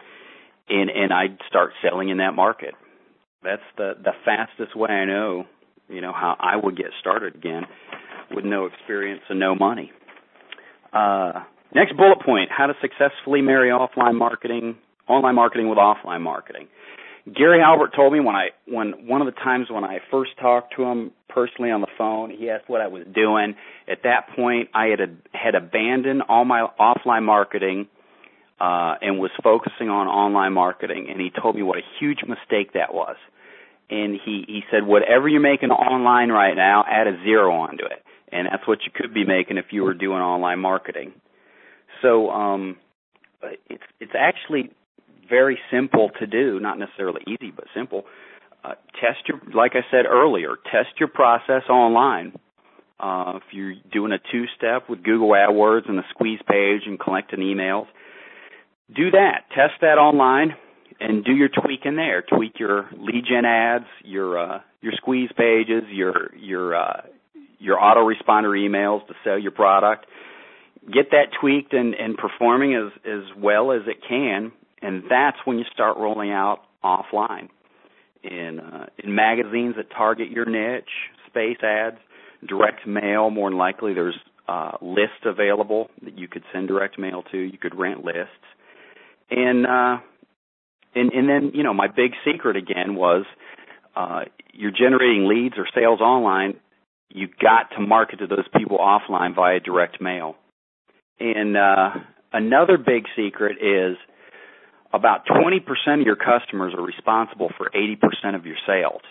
and, and I'd start selling in that market that's the the fastest way I know, you know, how I would get started again with no experience and no money. Uh, next bullet point: how to successfully marry offline marketing, online marketing with offline marketing. Gary Halbert told me when I when one of the times when I first talked to him personally on the phone, he asked what I was doing. At that point, I had had abandoned all my offline marketing uh, and was focusing on online marketing. And he told me what a huge mistake that was. And he he said, whatever you're making online right now, add a zero onto it, and that's what you could be making if you were doing online marketing. So um, it's it's actually very simple to do, not necessarily easy, but simple. Uh, test your, like I said earlier, test your process online. Uh, if you're doing a two-step with Google AdWords and the squeeze page and collecting emails, do that. Test that online and do your tweak in there. Tweak your lead gen ads, your uh, your squeeze pages, your your uh, your autoresponder emails to sell your product. Get that tweaked and, and performing as as well as it can, and that's when you start rolling out offline in uh, in magazines that target your niche, space ads, direct mail. More than likely, there's uh, lists available that you could send direct mail to. You could rent lists and uh and and then you know my big secret again was uh you're generating leads or sales online you got to market to those people offline via direct mail and uh another big secret is about 20% of your customers are responsible for 80% of your sales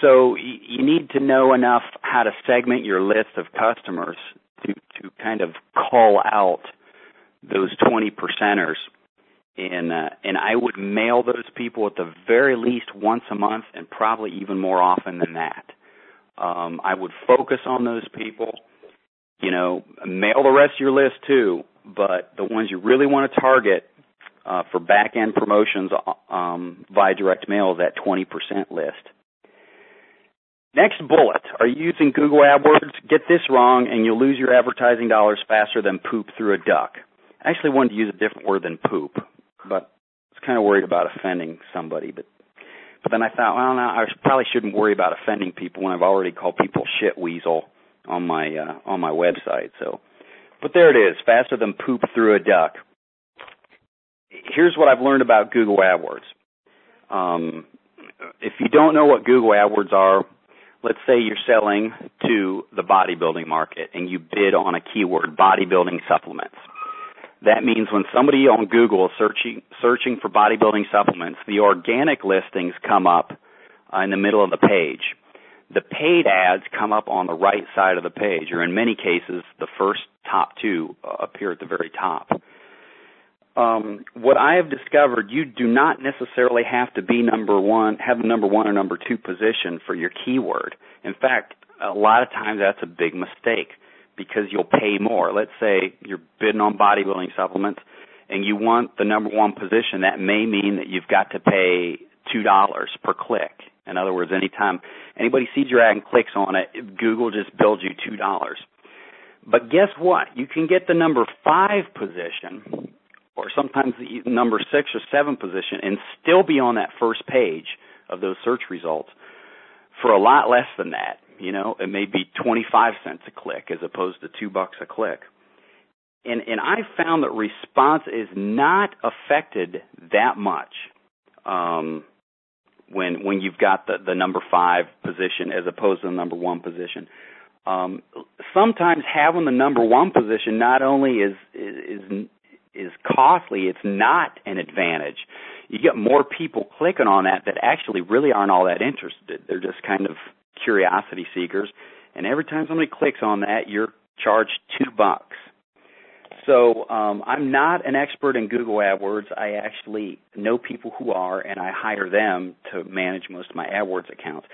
so you need to know enough how to segment your list of customers to to kind of call out those 20 percenters and uh, and I would mail those people at the very least once a month, and probably even more often than that. Um, I would focus on those people. You know, mail the rest of your list too, but the ones you really want to target uh, for back end promotions um, via direct mail is that 20% list. Next bullet. Are you using Google AdWords? Get this wrong and you'll lose your advertising dollars faster than poop through a duck. I actually wanted to use a different word than poop but I was kind of worried about offending somebody. But but then I thought, well, no, I probably shouldn't worry about offending people when I've already called people shit weasel on my uh, on my website. So, but there it is, faster than poop through a duck. Here's what I've learned about Google AdWords. Um, if you don't know what Google AdWords are, let's say you're selling to the bodybuilding market and you bid on a keyword bodybuilding supplements. That means when somebody on Google is searching searching for bodybuilding supplements, the organic listings come up uh, in the middle of the page. The paid ads come up on the right side of the page, or in many cases, the first top two uh, appear at the very top. Um, what I have discovered, you do not necessarily have to be number one, have a number one or number two position for your keyword. In fact, a lot of times that's a big mistake because you'll pay more. Let's say you're bidding on bodybuilding supplements and you want the number one position, that may mean that you've got to pay two dollars per click. In other words, anytime anybody sees your ad and clicks on it, Google just bills you two dollars. But guess what? You can get the number five position, or sometimes the number six or seven position, and still be on that first page of those search results for a lot less than that. You know, it may be 25 cents a click as opposed to 2 bucks a click. And and I found that response is not affected that much um, when when you've got the the number 5 position as opposed to the number 1 position. Um, sometimes having the number 1 position not only is is is costly, it's not an advantage. You get more people clicking on that that actually really aren't all that interested. They're just kind of curiosity seekers, and every time somebody clicks on that, you're charged two bucks. So um, I'm not an expert in Google AdWords. I actually know people who are, and I hire them to manage most of my AdWords accounts.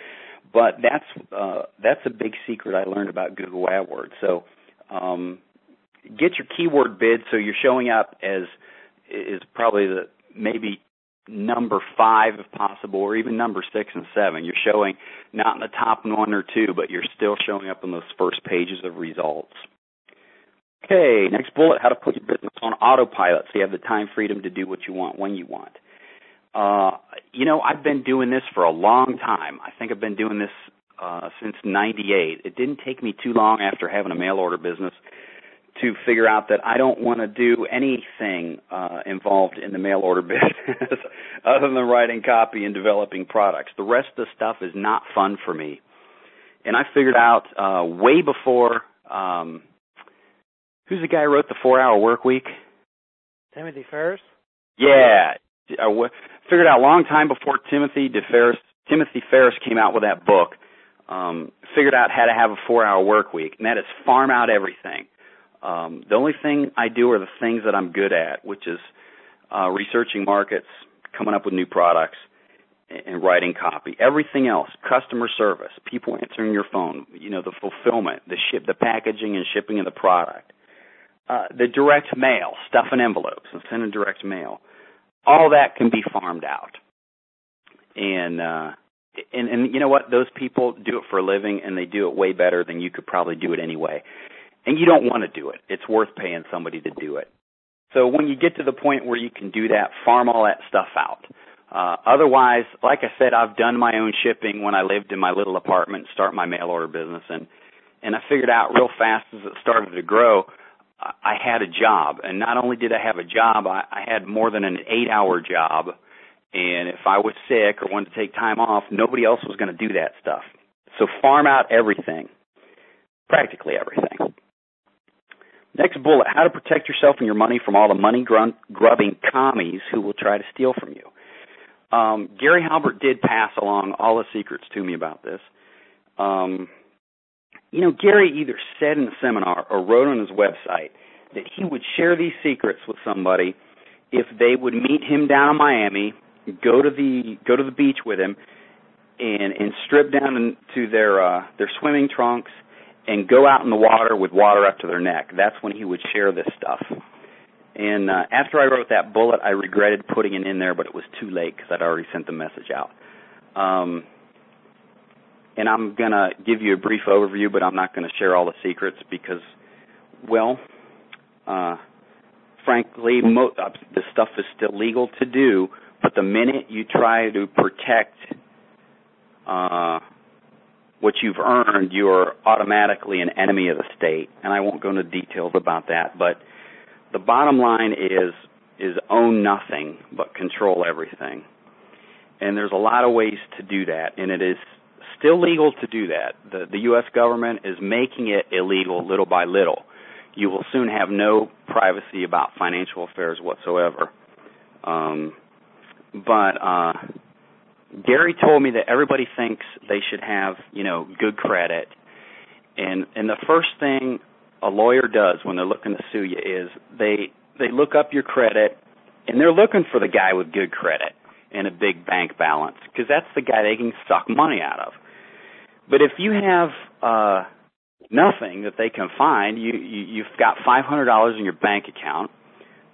But that's uh, that's a big secret I learned about Google AdWords. So um, get your keyword bid so you're showing up as is probably the maybe number five if possible, or even number six and seven. You're showing not in the top one or two, but you're still showing up in those first pages of results. Okay, next bullet, how to put your business on autopilot so you have the time freedom to do what you want when you want. Uh, you know, I've been doing this for a long time. I think I've been doing this uh, since 98. It didn't take me too long after having a mail order business to figure out that I don't want to do anything uh, involved in the mail order [laughs] business other than writing copy and developing products. The rest of the stuff is not fun for me. And I figured out uh, way before um, who's the guy who wrote the Four Hour Work Week? Timothy Ferriss. Yeah, I w- figured out a long time before Timothy DeFerris Timothy Ferriss came out with that book. Um, figured out how to have a four-hour work week, and that is farm out everything. Um, the only thing I do are the things that I'm good at, which is uh, researching markets, coming up with new products, and writing copy. Everything else, customer service, people answering your phone, you know, the fulfillment, the ship, the packaging and shipping of the product, uh, the direct mail, stuff in envelopes and send in direct mail. All that can be farmed out. And, uh, and, and you know what? Those people do it for a living and they do it way better than you could probably do it anyway and you don't want to do it. It's worth paying somebody to do it. So when you get to the point where you can do that, farm all that stuff out. Uh, otherwise, like I said, I've done my own shipping when I lived in my little apartment, start my mail order business, and and I figured out real fast as it started to grow, I had a job, and not only did I have a job, I, I had more than an eight-hour job, and if I was sick or wanted to take time off, nobody else was going to do that stuff. So farm out everything, practically everything. Next bullet, how to protect yourself and your money from all the money grubbing commies who will try to steal from you. Um, Gary Halbert did pass along all the secrets to me about this. Um, you know, Gary either said in the seminar or wrote on his website that he would share these secrets with somebody if they would meet him down in Miami, go to the go to the beach with him, and and strip down to their uh, their swimming trunks and go out in the water with water up to their neck. That's when he would share this stuff. And uh, after I wrote that bullet, I regretted putting it in there, but it was too late because I'd already sent the message out. Um, and I'm going to give you a brief overview, but I'm not going to share all the secrets because, well, uh, frankly, mo- uh, this stuff is still legal to do, but the minute you try to protect uh, what you've earned, you're automatically an enemy of the state. And I won't go into details about that, but the bottom line is is own nothing but control everything. And there's a lot of ways to do that, and it is still legal to do that. The the US government is making it illegal little by little. You will soon have no privacy about financial affairs whatsoever. Um, but uh, Gary told me that everybody thinks they should have, you know, good credit. And and the first thing a lawyer does when they're looking to sue you is they they look up your credit and they're looking for the guy with good credit and a big bank balance because that's the guy they can suck money out of. But if you have uh nothing that they can find, you, you you've got $500 in your bank account,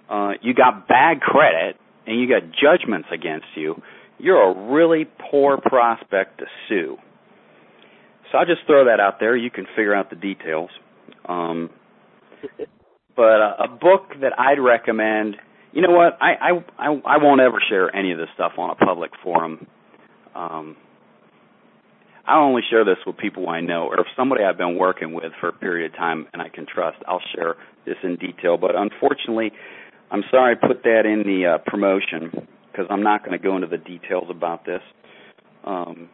uh you got bad credit and you got judgments against you, you're a really poor prospect to sue. So I'll just throw that out there. You can figure out the details. Um, but a book that I'd recommend, you know what? I, I I won't ever share any of this stuff on a public forum. Um, I only share this with people I know, or if somebody I've been working with for a period of time and I can trust, I'll share this in detail. But unfortunately, I'm sorry I put that in the uh, promotion because I'm not going to go into the details about this. Um,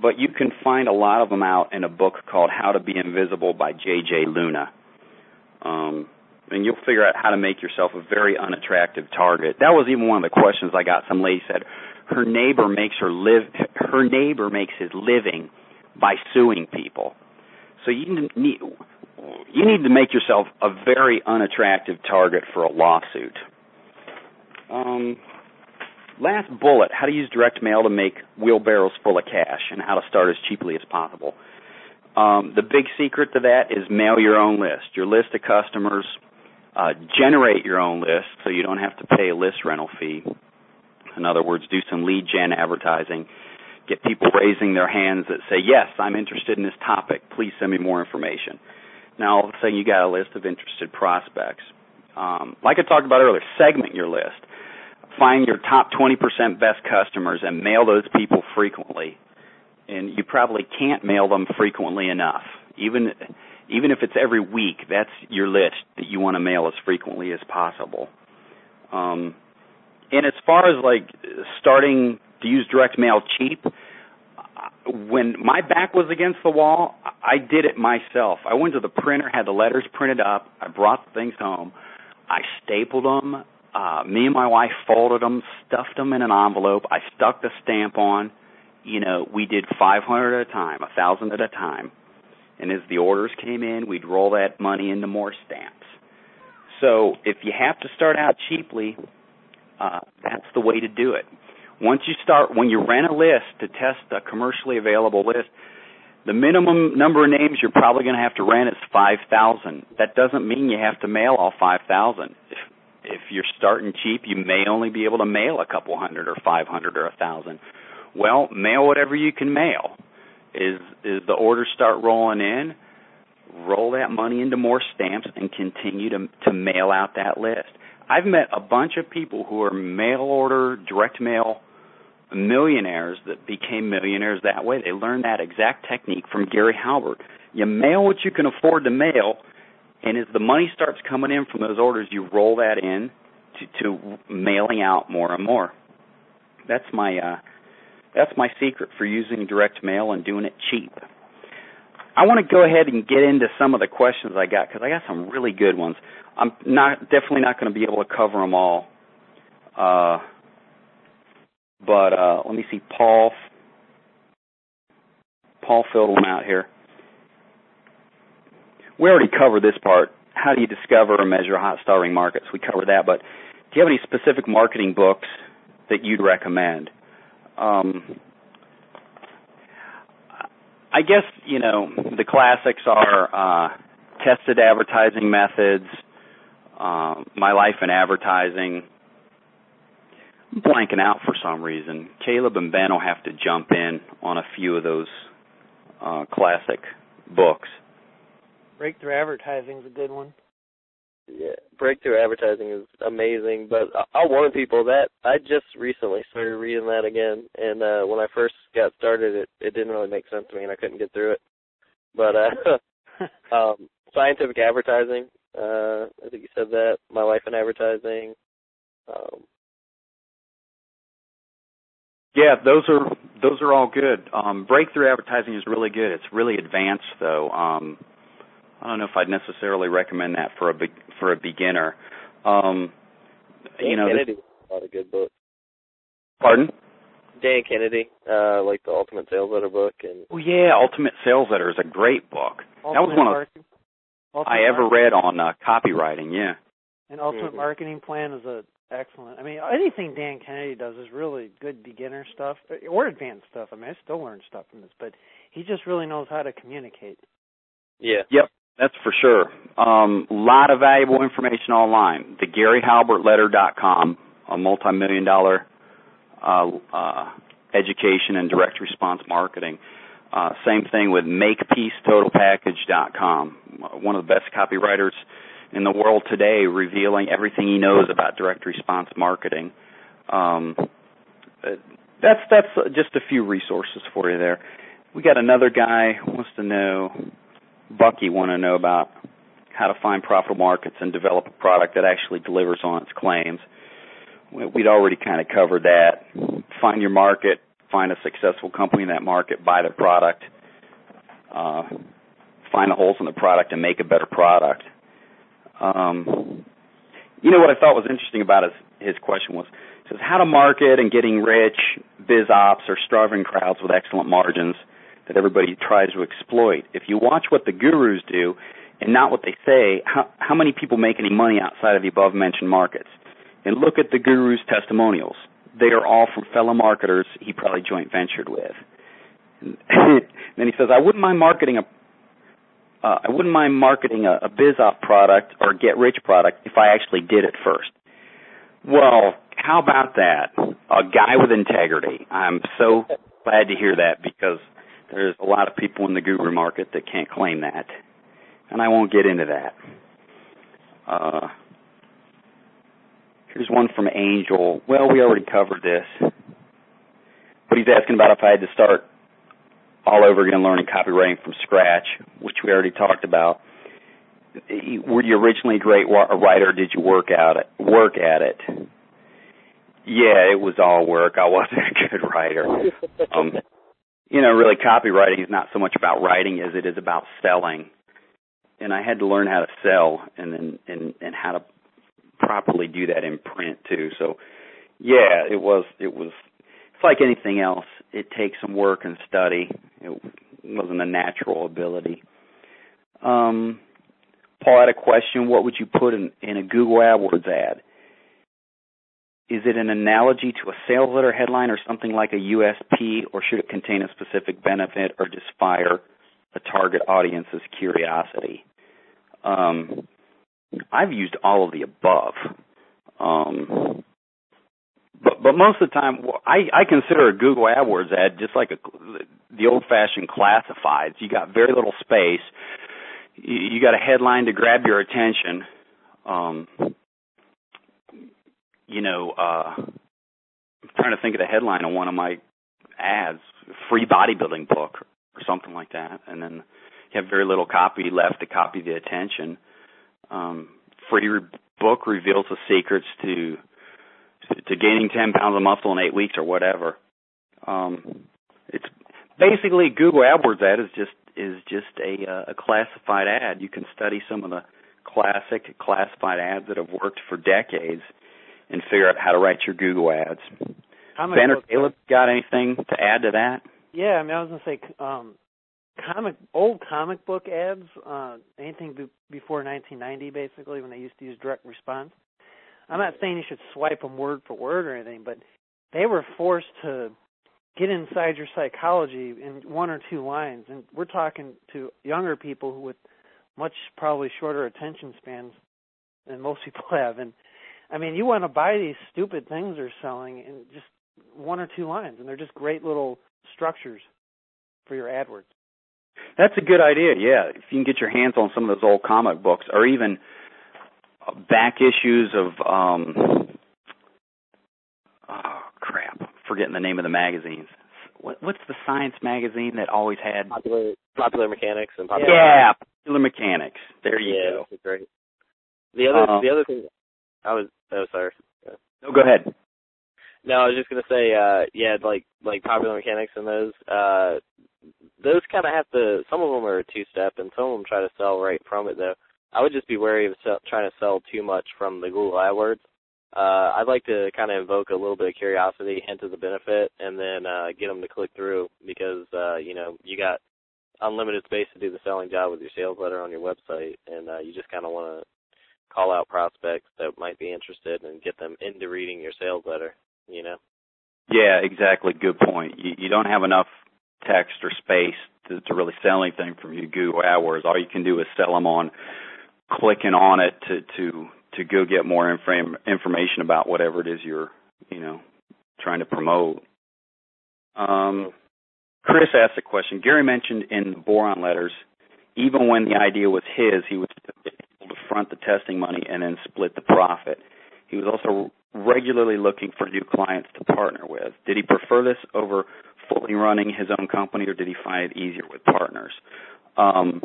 but you can find a lot of them out in a book called How to Be Invisible by J.J. Luna. Um, and you'll figure out how to make yourself a very unattractive target. That was even one of the questions I got. Some lady said her neighbor makes her live. Her neighbor makes his living by suing people. So you need you need to make yourself a very unattractive target for a lawsuit. Um, last bullet: how to use direct mail to make wheelbarrows full of cash, and how to start as cheaply as possible. Um, the big secret to that is mail your own list. Your list of customers. Uh, generate your own list so you don't have to pay a list rental fee. In other words, do some lead gen advertising. Get people raising their hands that say, yes, I'm interested in this topic. Please send me more information. Now all of a sudden you got a list of interested prospects. Um, like I talked about earlier, segment your list. Find your top 20% best customers and mail those people frequently. And you probably can't mail them frequently enough. Even even if it's every week, that's your list that you want to mail as frequently as possible. Um, and as far as like starting to use direct mail cheap, when my back was against the wall, I did it myself. I went to the printer, had the letters printed up. I brought the things home. I stapled them. Uh, me and my wife folded them, stuffed them in an envelope. I stuck the stamp on. You know, we did 500 at a time, a thousand at a time. And as the orders came in, we'd roll that money into more stamps. So if you have to start out cheaply, uh, that's the way to do it. Once you start, when you rent a list to test a commercially available list, the minimum number of names you're probably going to have to rent is 5,000. That doesn't mean you have to mail all 5,000. If, if you're starting cheap, you may only be able to mail a couple hundred or 500 or a thousand. Well, mail whatever you can mail. Is is the orders start rolling in? Roll that money into more stamps and continue to to mail out that list. I've met a bunch of people who are mail order, direct mail millionaires that became millionaires that way. They learned that exact technique from Gary Halbert. You mail what you can afford to mail, and as the money starts coming in from those orders, you roll that in to, to mailing out more and more. That's my uh, that's my secret for using direct mail and doing it cheap. I want to go ahead and get into some of the questions I got because I got some really good ones. I'm not definitely not going to be able to cover them all. Uh, but uh, let me see, Paul. Paul filled one out here. We already covered this part. How do you discover or measure hot starving markets? We covered that, but do you have any specific marketing books that you'd recommend? Um, I guess you know the classics are uh, tested advertising methods, uh, my life in advertising. I'm blanking out for some reason. Caleb and Ben will have to jump in on a few of those uh, classic books. Breakthrough Advertising is a good one. Yeah, breakthrough advertising is amazing, but I'll warn people that I just recently started reading that again, and uh when I first got started, it it didn't really make sense to me, and I couldn't get through it. But uh [laughs] [laughs] um scientific advertising, uh I think you said that. My life in advertising. Um Yeah, those are those are all good. Um, breakthrough advertising is really good. It's really advanced, though. Um, I don't know if I'd necessarily recommend that for a be- for a beginner. Um, Dan you know, Kennedy, a lot of good books. Pardon? Dan Kennedy, uh, like the Ultimate Sales Letter book, and oh yeah, Ultimate Sales Letter is a great book. Ultimate that was one of marketing, Ultimate I ever marketing, read on uh, copywriting. Yeah. And Ultimate Mhm. Marketing Plan is a excellent. I mean, anything Dan Kennedy does is really good beginner stuff or advanced stuff. I mean, I still learn stuff from this, but he just really knows how to communicate. yeah, Yep, that's for sure. Um, a lot of valuable information online. The GaryHalbertLetter.com, a multi-million dollar uh, uh, education and direct response marketing. Uh, same thing with MakePeaceTotalPackage.com, one of the best copywriters in the world today, revealing everything he knows about direct response marketing. Um, that's that's just a few resources for you there. We got another guy who wants to know Bucky want to know about how to find profitable markets and develop a product that actually delivers on its claims. We'd already kind of covered that. Find your market, find a successful company in that market, buy their product, uh, find the holes in the product, and make a better product. Um, you know what I thought was interesting about his his question was says how to market and getting rich biz ops or starving crowds with excellent margins that everybody tries to exploit. If you watch what the gurus do and not what they say, how, how many people make any money outside of the above mentioned markets? And look at the gurus' testimonials. They are all from fellow marketers he probably joint ventured with. And [laughs] then he says, I wouldn't mind marketing a uh, I wouldn't mind marketing a, a biz op product or get rich product if I actually did it first. Well, how about that? A guy with integrity. I'm so glad to hear that because there's a lot of people in the guru market that can't claim that. And I won't get into that. Uh, here's one from Angel. Well, we already covered this. But he's asking about if I had to start all over again learning copywriting from scratch, which we already talked about. Were you originally a great writer? Did you work out it, work at it? Yeah, it was all work. I wasn't a good writer. Um, you know, really, copywriting is not so much about writing as it is about selling. And I had to learn how to sell, and then and and how to properly do that in print too. So, yeah, it was it was it's like anything else. It takes some work and study. It wasn't a natural ability. Um, Paul had a question. What would you put in, in a Google AdWords ad? Is it an analogy to a sales letter headline or something like a USP, or should it contain a specific benefit or just fire a target audience's curiosity? Um, I've used all of the above. Um, but but most of the time, I I consider a Google AdWords ad just like a the old-fashioned classifieds. You got very little space. You, you got a headline to grab your attention. Um, you know, uh, trying to think of the headline of one of my ads: "Free bodybuilding book" or something like that, and then you have very little copy left to copy the attention. Um, free re- book reveals the secrets to to gaining 10 pounds of muscle in eight weeks or whatever. Um, it's basically Google AdWords ad is just is just a uh, a classified ad. You can study some of the classic classified ads that have worked for decades and figure out how to write your Google ads. Book- Caleb, got anything to add to that? Yeah, I mean, I was gonna say, um, comic old comic book ads, uh, anything be- before 1990, basically, when they used to use direct response. I'm not saying you should swipe them word for word or anything, but they were forced to get inside your psychology in one or two lines, and we're talking to younger people who with much probably shorter attention spans than most people [laughs] have, and I mean, you want to buy these stupid things they're selling in just one or two lines, and they're just great little structures for your AdWords. That's a good idea. Yeah, if you can get your hands on some of those old comic books, or even uh, back issues of um oh crap, forgetting the name of the magazines. What, what's the science magazine that always had? Popular popular mechanics and popular Yeah, Popular Mechanics. There you yeah, go. that's great. The other Um, the other thing I was oh sorry. No, go ahead. No, I was just gonna say, uh, yeah, like like popular mechanics and those, uh, those kind of have to. Some of them are two step, and some of them try to sell right from it. Though, I would just be wary of sell, trying to sell too much from the Google AdWords. Uh, I'd like to kind of invoke a little bit of curiosity, hint of the benefit, and then uh, get them to click through because uh, you know you got unlimited space to do the selling job with your sales letter on your website, and uh, you just kind of want to call out prospects that might be interested and get them into reading your sales letter. You know. Yeah, exactly. Good point. You, you don't have enough text or space to, to really sell anything from your Google AdWords. All you can do is sell them on clicking on it to to to go get more inform, information about whatever it is you're you know trying to promote. Um, Chris asked a question. Gary mentioned in the boron letters, even when the idea was his, he was able to front the testing money and then split the profit. He was also regularly looking for new clients to partner with. Did he prefer this over fully running his own company, or did he find it easier with partners? Um,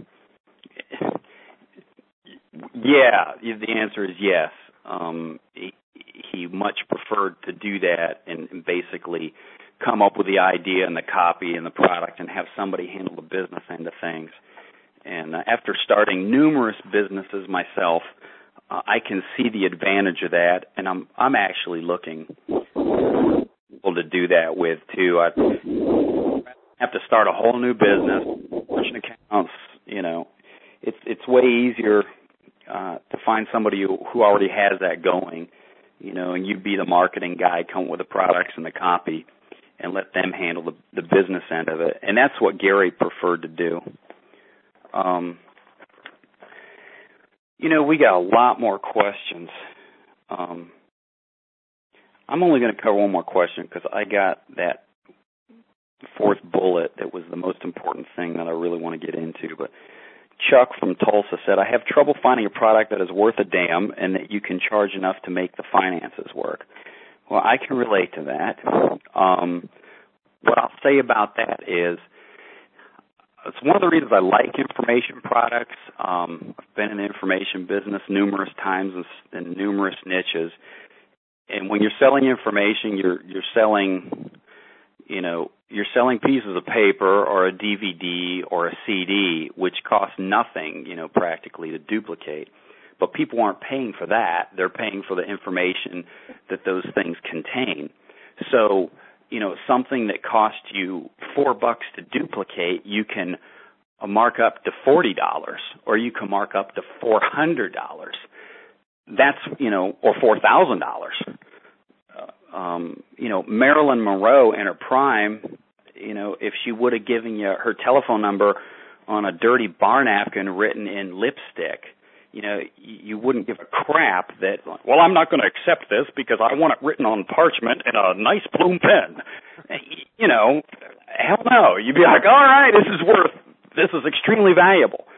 yeah, the answer is yes. Um, he, he much preferred to do that and, and basically come up with the idea and the copy and the product and have somebody handle the business end of things. And uh, after starting numerous businesses myself, uh, I can see the advantage of that, and I'm I'm actually looking people to do that with too. I have to start a whole new business, merchant accounts. You know, it's it's way easier uh, to find somebody who, who already has that going. You know, and you'd be the marketing guy, come up with the products and the copy, and let them handle the, the business end of it. And that's what Gary preferred to do. Um, you know, we got a lot more questions. Um, I'm only going to cover one more question because I got that fourth bullet that was the most important thing that I really want to get into. But Chuck from Tulsa said, I have trouble finding a product that is worth a damn and that you can charge enough to make the finances work. Well, I can relate to that. Um, what I'll say about that is, it's one of the reasons I like information products. Um, I've been in the information business numerous times in, in numerous niches, and when you're selling information, you're you're selling, you know, you're selling pieces of paper or a DVD or a CD, which cost nothing, you know, practically to duplicate. But people aren't paying for that; they're paying for the information that those things contain. So, you know, something that cost you four bucks to duplicate, you can mark up to forty dollars, or you can mark up to four hundred dollars. That's you know or four thousand dollars. Um you know marilyn monroe in her prime you know if she would have given you her telephone number on a dirty bar napkin written in lipstick you know you wouldn't give a crap that well i'm not going to accept this because i want it written on parchment in a nice plume pen you know hell no you'd be like all right this is worth this is extremely valuable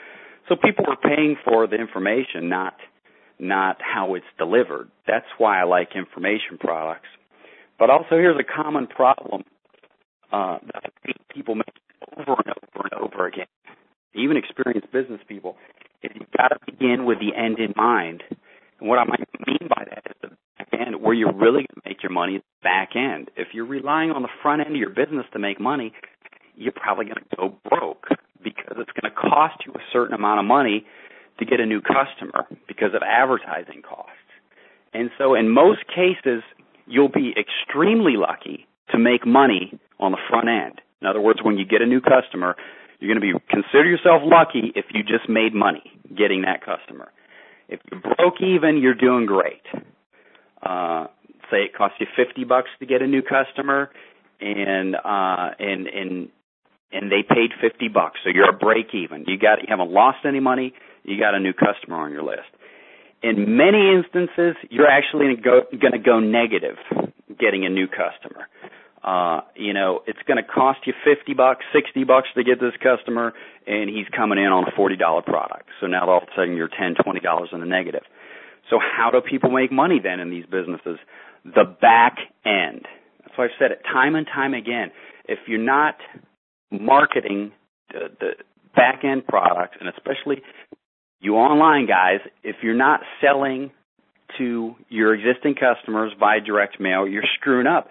so people were paying for the information not not how it's delivered. That's why I like information products. But also, here's a common problem uh, that people make over and over and over again. Even experienced business people, is you've got to begin with the end in mind. And what I might mean by that is the back end, where you're really going to make your money, is the back end. If you're relying on the front end of your business to make money, you're probably going to go broke because it's going to cost you a certain amount of money to get a new customer because of advertising costs. And so in most cases, you'll be extremely lucky to make money on the front end. In other words, when you get a new customer, you're going to be consider yourself lucky if you just made money getting that customer. If you broke even, you're doing great. Uh, say it costs you 50 bucks to get a new customer and uh and and and they paid 50 bucks. So you're a break even. You got you haven't lost any money you got a new customer on your list. In many instances, you're actually going to go negative getting a new customer. Uh, you know, it's going to cost you 50 bucks, 60 bucks to get this customer, and he's coming in on a $40 product. So now all of a sudden you're 10, $20 in the negative. So how do people make money then in these businesses? The back end. That's why I've said it time and time again. If you're not marketing the, the back end products, and especially you online guys, if you're not selling to your existing customers by direct mail, you're screwing up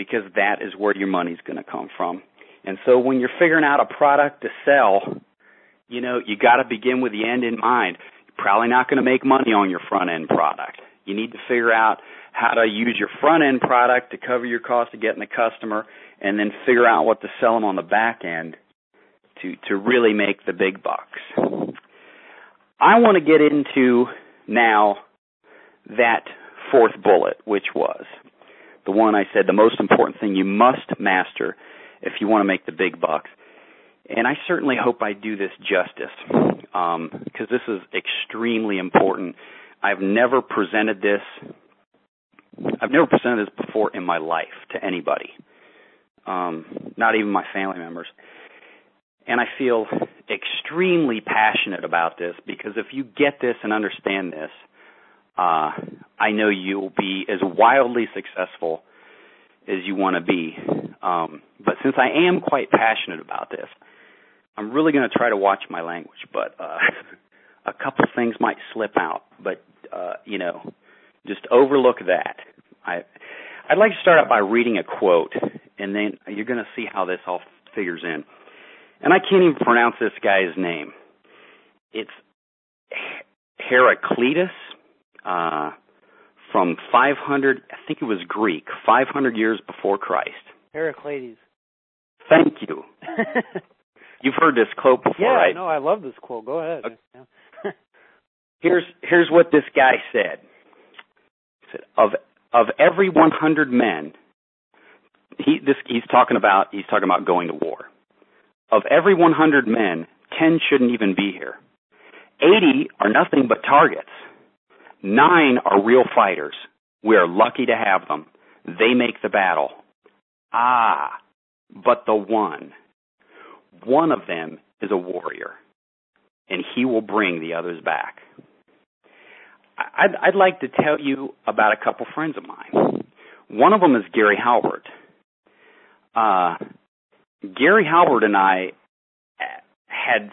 because that is where your money's going to come from. And so when you're figuring out a product to sell, you know, you got to begin with the end in mind. You're probably not going to make money on your front end product. You need to figure out how to use your front end product to cover your cost of getting the customer and then figure out what to sell them on the back end to to really make the big bucks. I want to get into now that fourth bullet, which was the one I said the most important thing you must master if you want to make the big bucks. And I certainly hope I do this justice because um, this is extremely important. I've never presented this. I've never presented this before in my life to anybody, um, not even my family members. And I feel extremely passionate about this because if you get this and understand this, uh, I know you'll be as wildly successful as you want to be. Um, but since I am quite passionate about this, I'm really going to try to watch my language. But uh, [laughs] a couple things might slip out. But uh, you know, just overlook that. I I'd like to start out by reading a quote, and then you're going to see how this all figures in and I can't even pronounce this guy's name. It's Heraclitus uh, from 500. I think it was Greek, 500 years before Christ. Heraclides. Thank you. [laughs] You've heard this quote before, yeah, right? no, I love this quote. Go ahead. Okay. [laughs] Here's here's what this guy said. He said of of every 100 men, he this he's talking about he's talking about going to war. Of every 100 men, 10 shouldn't even be here. 80 are nothing but targets. 9 are real fighters. We are lucky to have them. They make the battle. Ah, but the one, one of them is a warrior, and he will bring the others back. I'd, I'd like to tell you about a couple friends of mine. One of them is Gary Halbert. Uh, Gary Halbert and I had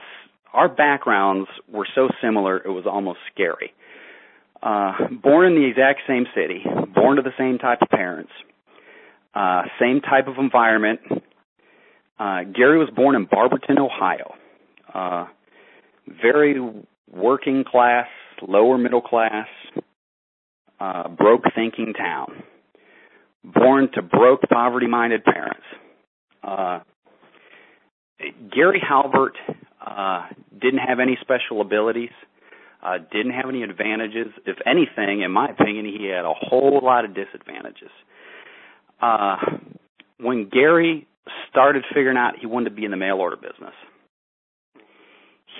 our backgrounds were so similar it was almost scary. Uh, born in the exact same city, born to the same type of parents, uh, same type of environment. Uh, Gary was born in Barberton, Ohio. Uh, very working class, lower middle class, uh, broke thinking town. Born to broke, poverty minded parents. Uh, Gary Halbert uh, didn't have any special abilities, didn't have any advantages. If anything, in my opinion, he had a whole lot of disadvantages. Uh, when Gary started figuring out he wanted to be in the mail order business,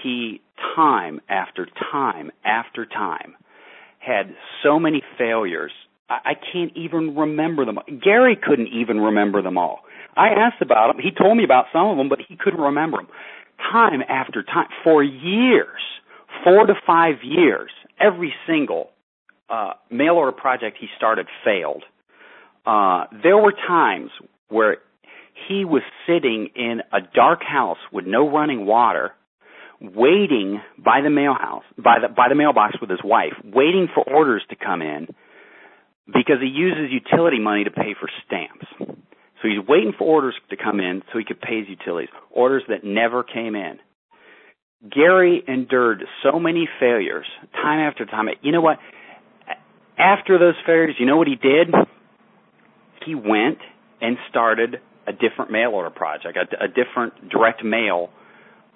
he time after time after time had so many failures. I, I can't even remember them. Gary couldn't even remember them all. I asked about them. He told me about some of them, but he couldn't remember them. Time after time, for years, four to five years, every single uh, mail order project he started failed. Uh, there were times where he was sitting in a dark house with no running water, waiting by the mail house, by the by the mailbox with his wife, waiting for orders to come in because he uses utility money to pay for stamps. So he's waiting for orders to come in so he could pay his utilities, orders that never came in. Gary endured so many failures, time after time. You know what? After those failures, you know what he did? He went and started a different mail order project, a, a different direct mail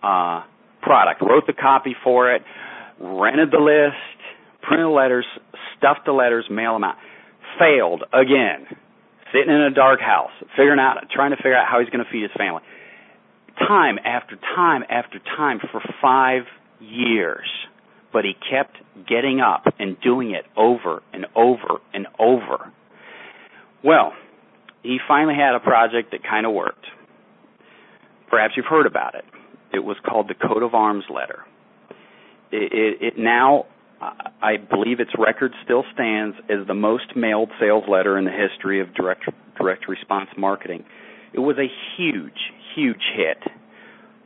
uh, product. Wrote the copy for it, rented the list, printed letters, stuffed the letters, mail them out. Failed again sitting in a dark house, figuring out, trying to figure out how he's going to feed his family. Time after time after time for five years. But he kept getting up and doing it over and over and over. Well, he finally had a project that kind of worked. Perhaps you've heard about it. It was called the coat of arms letter. It, it, it now I believe its record still stands as the most mailed sales letter in the history of direct direct response marketing. It was a huge, huge hit.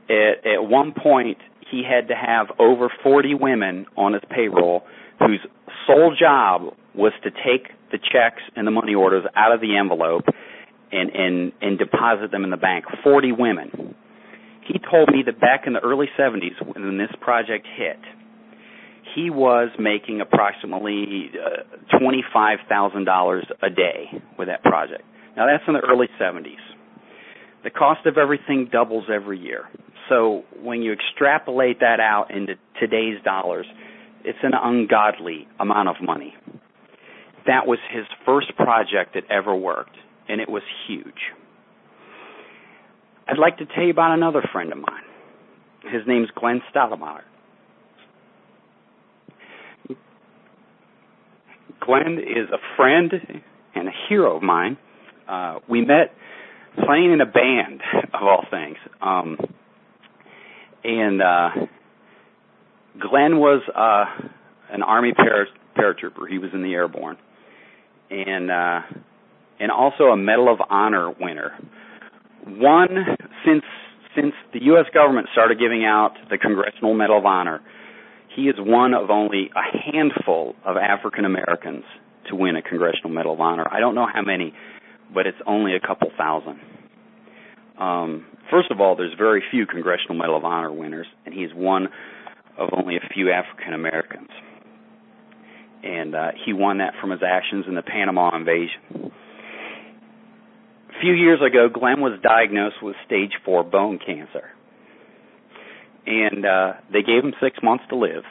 At, at one point, he had to have over 40 women on his payroll whose sole job was to take the checks and the money orders out of the envelope and and and deposit them in the bank. 40 women. He told me that back in the early 70s when this project hit, he was making approximately uh, $25,000 a day with that project. Now that's in the early 70s. The cost of everything doubles every year. So when you extrapolate that out into today's dollars, it's an ungodly amount of money. That was his first project that ever worked, and it was huge. I'd like to tell you about another friend of mine. His name's Glenn Stottlemyre. Glenn is a friend and a hero of mine. Uh, we met playing in a band, of all things. Um, and uh, Glenn was uh, an Army para- paratrooper. He was in the airborne, and uh, and also a Medal of Honor winner. One since since the U.S. government started giving out the Congressional Medal of Honor he is one of only a handful of African Americans to win a Congressional Medal of Honor. I don't know how many, but it's only a couple thousand. Um, first of all, there's very few Congressional Medal of Honor winners, and he's one of only a few African Americans. And uh, he won that from his actions in the Panama invasion. A few years ago, Glenn was diagnosed with stage four bone cancer, and uh, they gave him six months to live.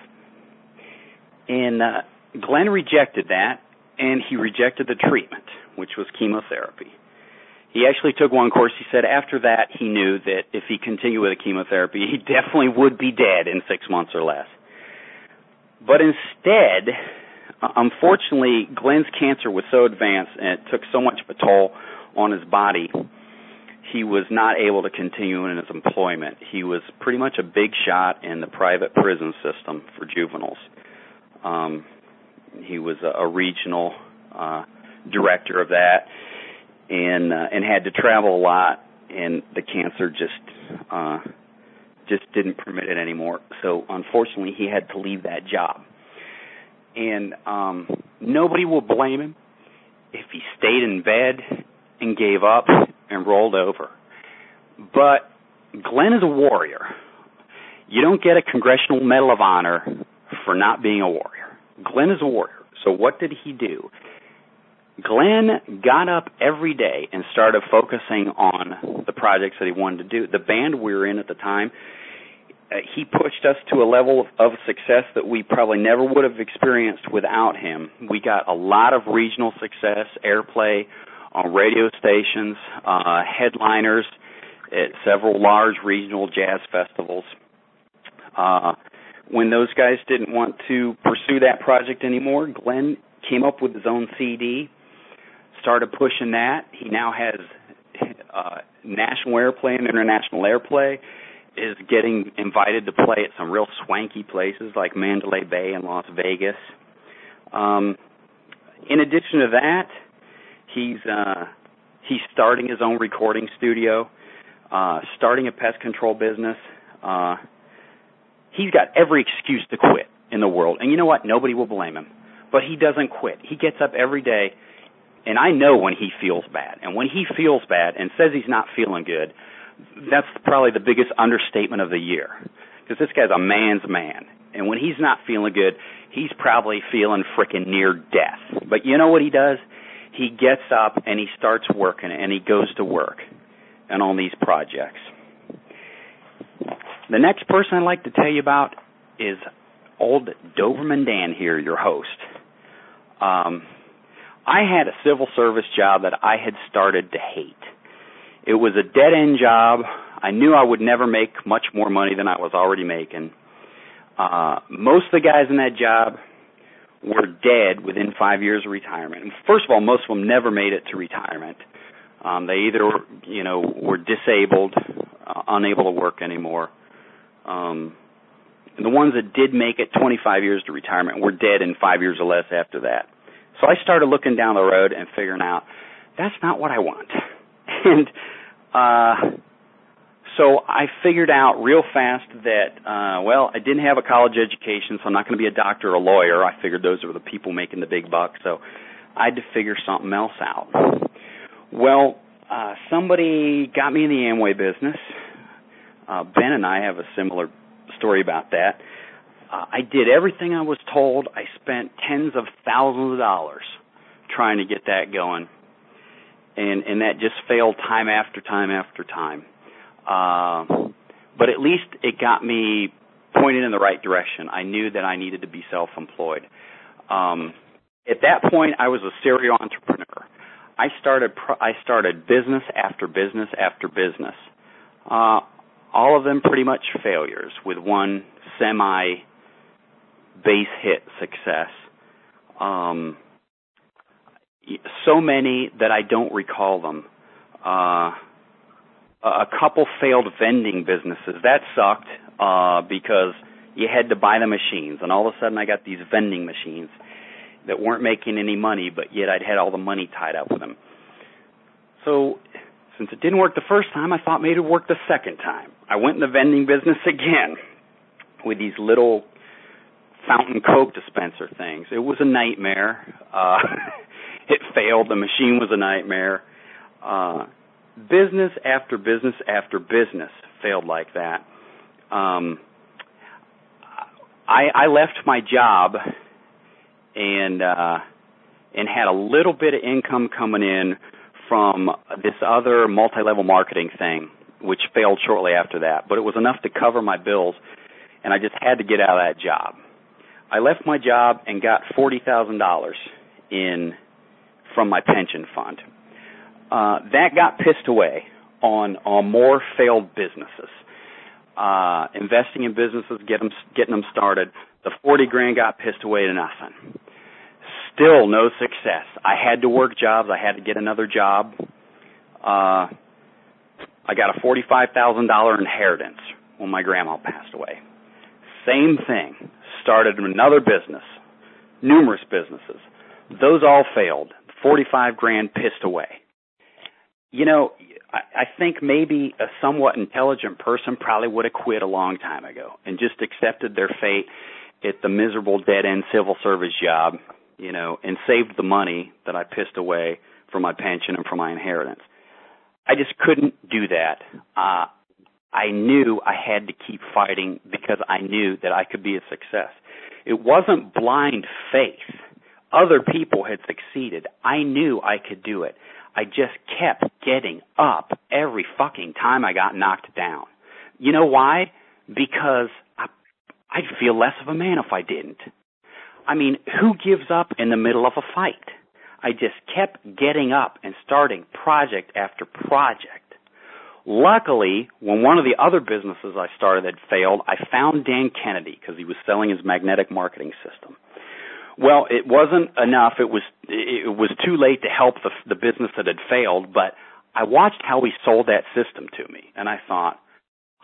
And uh, Glenn rejected that, and he rejected the treatment, which was chemotherapy. He actually took one course. He said after that he knew that if he continued with the chemotherapy, he definitely would be dead in six months or less. But instead, unfortunately, Glenn's cancer was so advanced and it took so much of a toll on his body, he was not able to continue in his employment. He was pretty much a big shot in the private prison system for juveniles. Um, he was a, a regional uh, director of that, and uh, and had to travel a lot, and the cancer just uh, just didn't permit it anymore. So unfortunately, he had to leave that job, and um, nobody will blame him if he stayed in bed and gave up and rolled over. But Glenn is a warrior. You don't get a Congressional Medal of Honor for not being a warrior. Glenn is a warrior. So what did he do? Glenn got up every day and started focusing on the projects that he wanted to do. The band we were in at the time, uh, he pushed us to a level of, of success that we probably never would have experienced without him. We got a lot of regional success, airplay on radio stations, uh, headliners at several large regional jazz festivals. Uh, when those guys didn't want to pursue that project anymore, Glenn came up with his own CD, started pushing that. He now has uh, national airplay and international airplay. Is getting invited to play at some real swanky places like Mandalay Bay and Las Vegas. Um, in addition to that, he's uh, he's starting his own recording studio, uh, starting a pest control business. Uh, he's got every excuse to quit in the world. And you know what? Nobody will blame him. But he doesn't quit. He gets up every day, and I know when he feels bad. And when he feels bad and says he's not feeling good, that's probably the biggest understatement of the year. Because this guy's a man's man. And when he's not feeling good, he's probably feeling frickin' near death. But you know what he does? He gets up and he starts working and he goes to work and on these projects. The next person I'd like to tell you about is old Doberman Dan here, your host. Um, I had a civil service job that I had started to hate. It was a dead end job. I knew I would never make much more money than I was already making. Uh, most of the guys in that job were dead within five years of retirement. First of all, most of them never made it to retirement. Um, they either, you know, were disabled, uh, unable to work anymore, um, and the ones that did make it 25 years to retirement were dead in five years or less after that. So I started looking down the road and figuring out that's not what I want. [laughs] And uh so I figured out real fast that uh well, I didn't have a college education, so I'm not going to be a doctor or a lawyer. I figured those were the people making the big bucks, so I had to figure something else out. Well, uh somebody got me in the Amway business uh, ben and I have a similar story about that. Uh, I did everything I was told. I spent tens of thousands of dollars trying to get that going, and and that just failed time after time after time. Uh, but at least it got me pointed in the right direction. I knew that I needed to be self-employed. Um, at that point, I was a serial entrepreneur. I started I started business after business after business. Uh, all of them pretty much failures with one semi base hit success. Um, so many that I don't recall them. Uh, a couple failed vending businesses. That sucked uh, because you had to buy the machines, and all of a sudden I got these vending machines that weren't making any money, but yet I'd had all the money tied up with them. So since it didn't work the first time, I thought maybe it would work the second time. I went in the vending business again with these little fountain coke dispenser things. It was a nightmare. Uh [laughs] it failed. The machine was a nightmare. Uh business after business after business failed like that. Um I I left my job and uh and had a little bit of income coming in from this other multi-level marketing thing, which failed shortly after that, but it was enough to cover my bills, and I just had to get out of that job. I left my job and got forty thousand dollars in from my pension fund. Uh, that got pissed away on on more failed businesses. Uh, investing in businesses, get them, getting them started. The forty grand got pissed away to nothing. Still no success. I had to work jobs. I had to get another job. Uh, I got a forty-five thousand dollar inheritance when my grandma passed away. Same thing. Started another business, numerous businesses. Those all failed. Forty-five grand pissed away. You know, I, I think maybe a somewhat intelligent person probably would have quit a long time ago and just accepted their fate at the miserable dead end civil service job you know, and saved the money that I pissed away for my pension and for my inheritance. I just couldn't do that. Uh, I knew I had to keep fighting because I knew that I could be a success. It wasn't blind faith. Other people had succeeded. I knew I could do it. I just kept getting up every fucking time I got knocked down. You know why? Because I, I'd feel less of a man if I didn't. I mean, who gives up in the middle of a fight? I just kept getting up and starting project after project. Luckily, when one of the other businesses I started had failed, I found Dan Kennedy because he was selling his magnetic marketing system. Well, it wasn't enough. It was it was too late to help the the business that had failed, but I watched how he sold that system to me and I thought,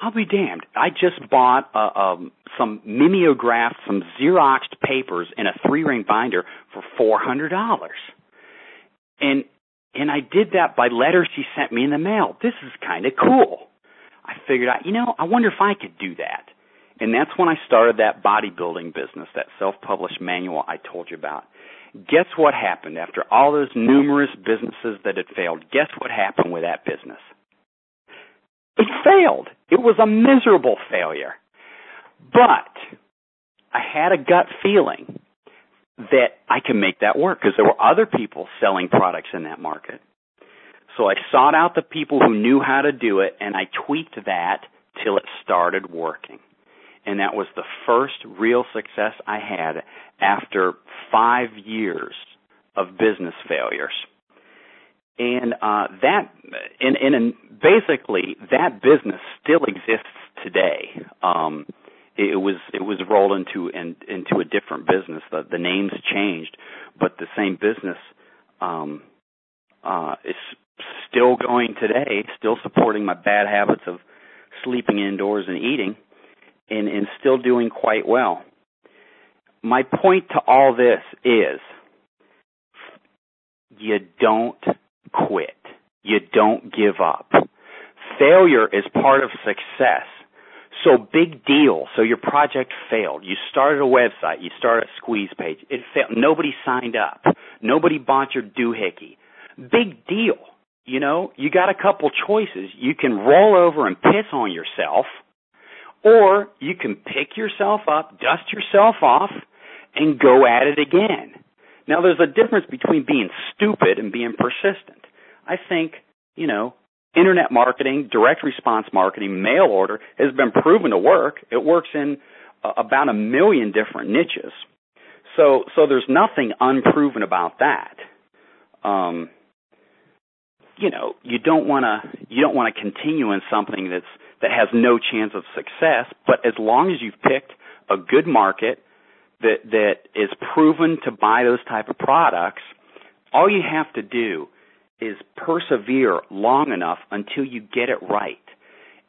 I'll be damned. I just bought uh, um, some mimeographed, some Xeroxed papers in a three ring binder for four hundred dollars, and and I did that by letters she sent me in the mail. This is kind of cool. I figured out, you know, I wonder if I could do that, and that's when I started that bodybuilding business, that self published manual I told you about. Guess what happened after all those numerous businesses that had failed? Guess what happened with that business? It failed. It was a miserable failure. But I had a gut feeling that I can make that work because there were other people selling products in that market. So I sought out the people who knew how to do it and I tweaked that till it started working. And that was the first real success I had after five years of business failures and uh, that and, and basically that business still exists today. Um, it was it was rolled into in, into a different business. The the names changed, but the same business um, uh, is still going today. Still supporting my bad habits of sleeping indoors and eating, and and still doing quite well. My point to all this is you don't quit. You don't give up. Failure is part of success. So big deal. So your project failed. You started a website. You started a squeeze page. It failed. Nobody signed up. Nobody bought your doohickey. Big deal. You know, you got a couple choices. You can roll over and piss on yourself, or you can pick yourself up, dust yourself off, and go at it again. Now there's a difference between being stupid and being persistent. I think, you know, internet marketing, direct response marketing, mail order has been proven to work. It works in uh, about a million different niches. So, so there's nothing unproven about that. Um, you know, you don't want to you don't want to continue in something that's that has no chance of success. But as long as you've picked a good market that that is proven to buy those type of products, all you have to do is persevere long enough until you get it right.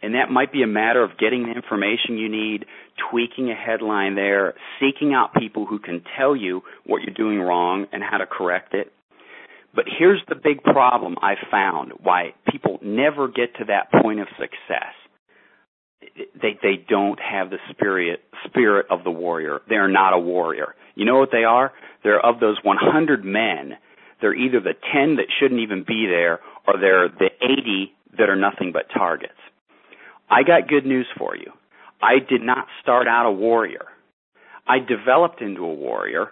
And that might be a matter of getting the information you need, tweaking a headline there, seeking out people who can tell you what you're doing wrong and how to correct it. But here's the big problem I found why people never get to that point of success. They they don't have the spirit spirit of the warrior. They're not a warrior. You know what they are? They're of those 100 men they're either the 10 that shouldn't even be there or they're the 80 that are nothing but targets. I got good news for you. I did not start out a warrior. I developed into a warrior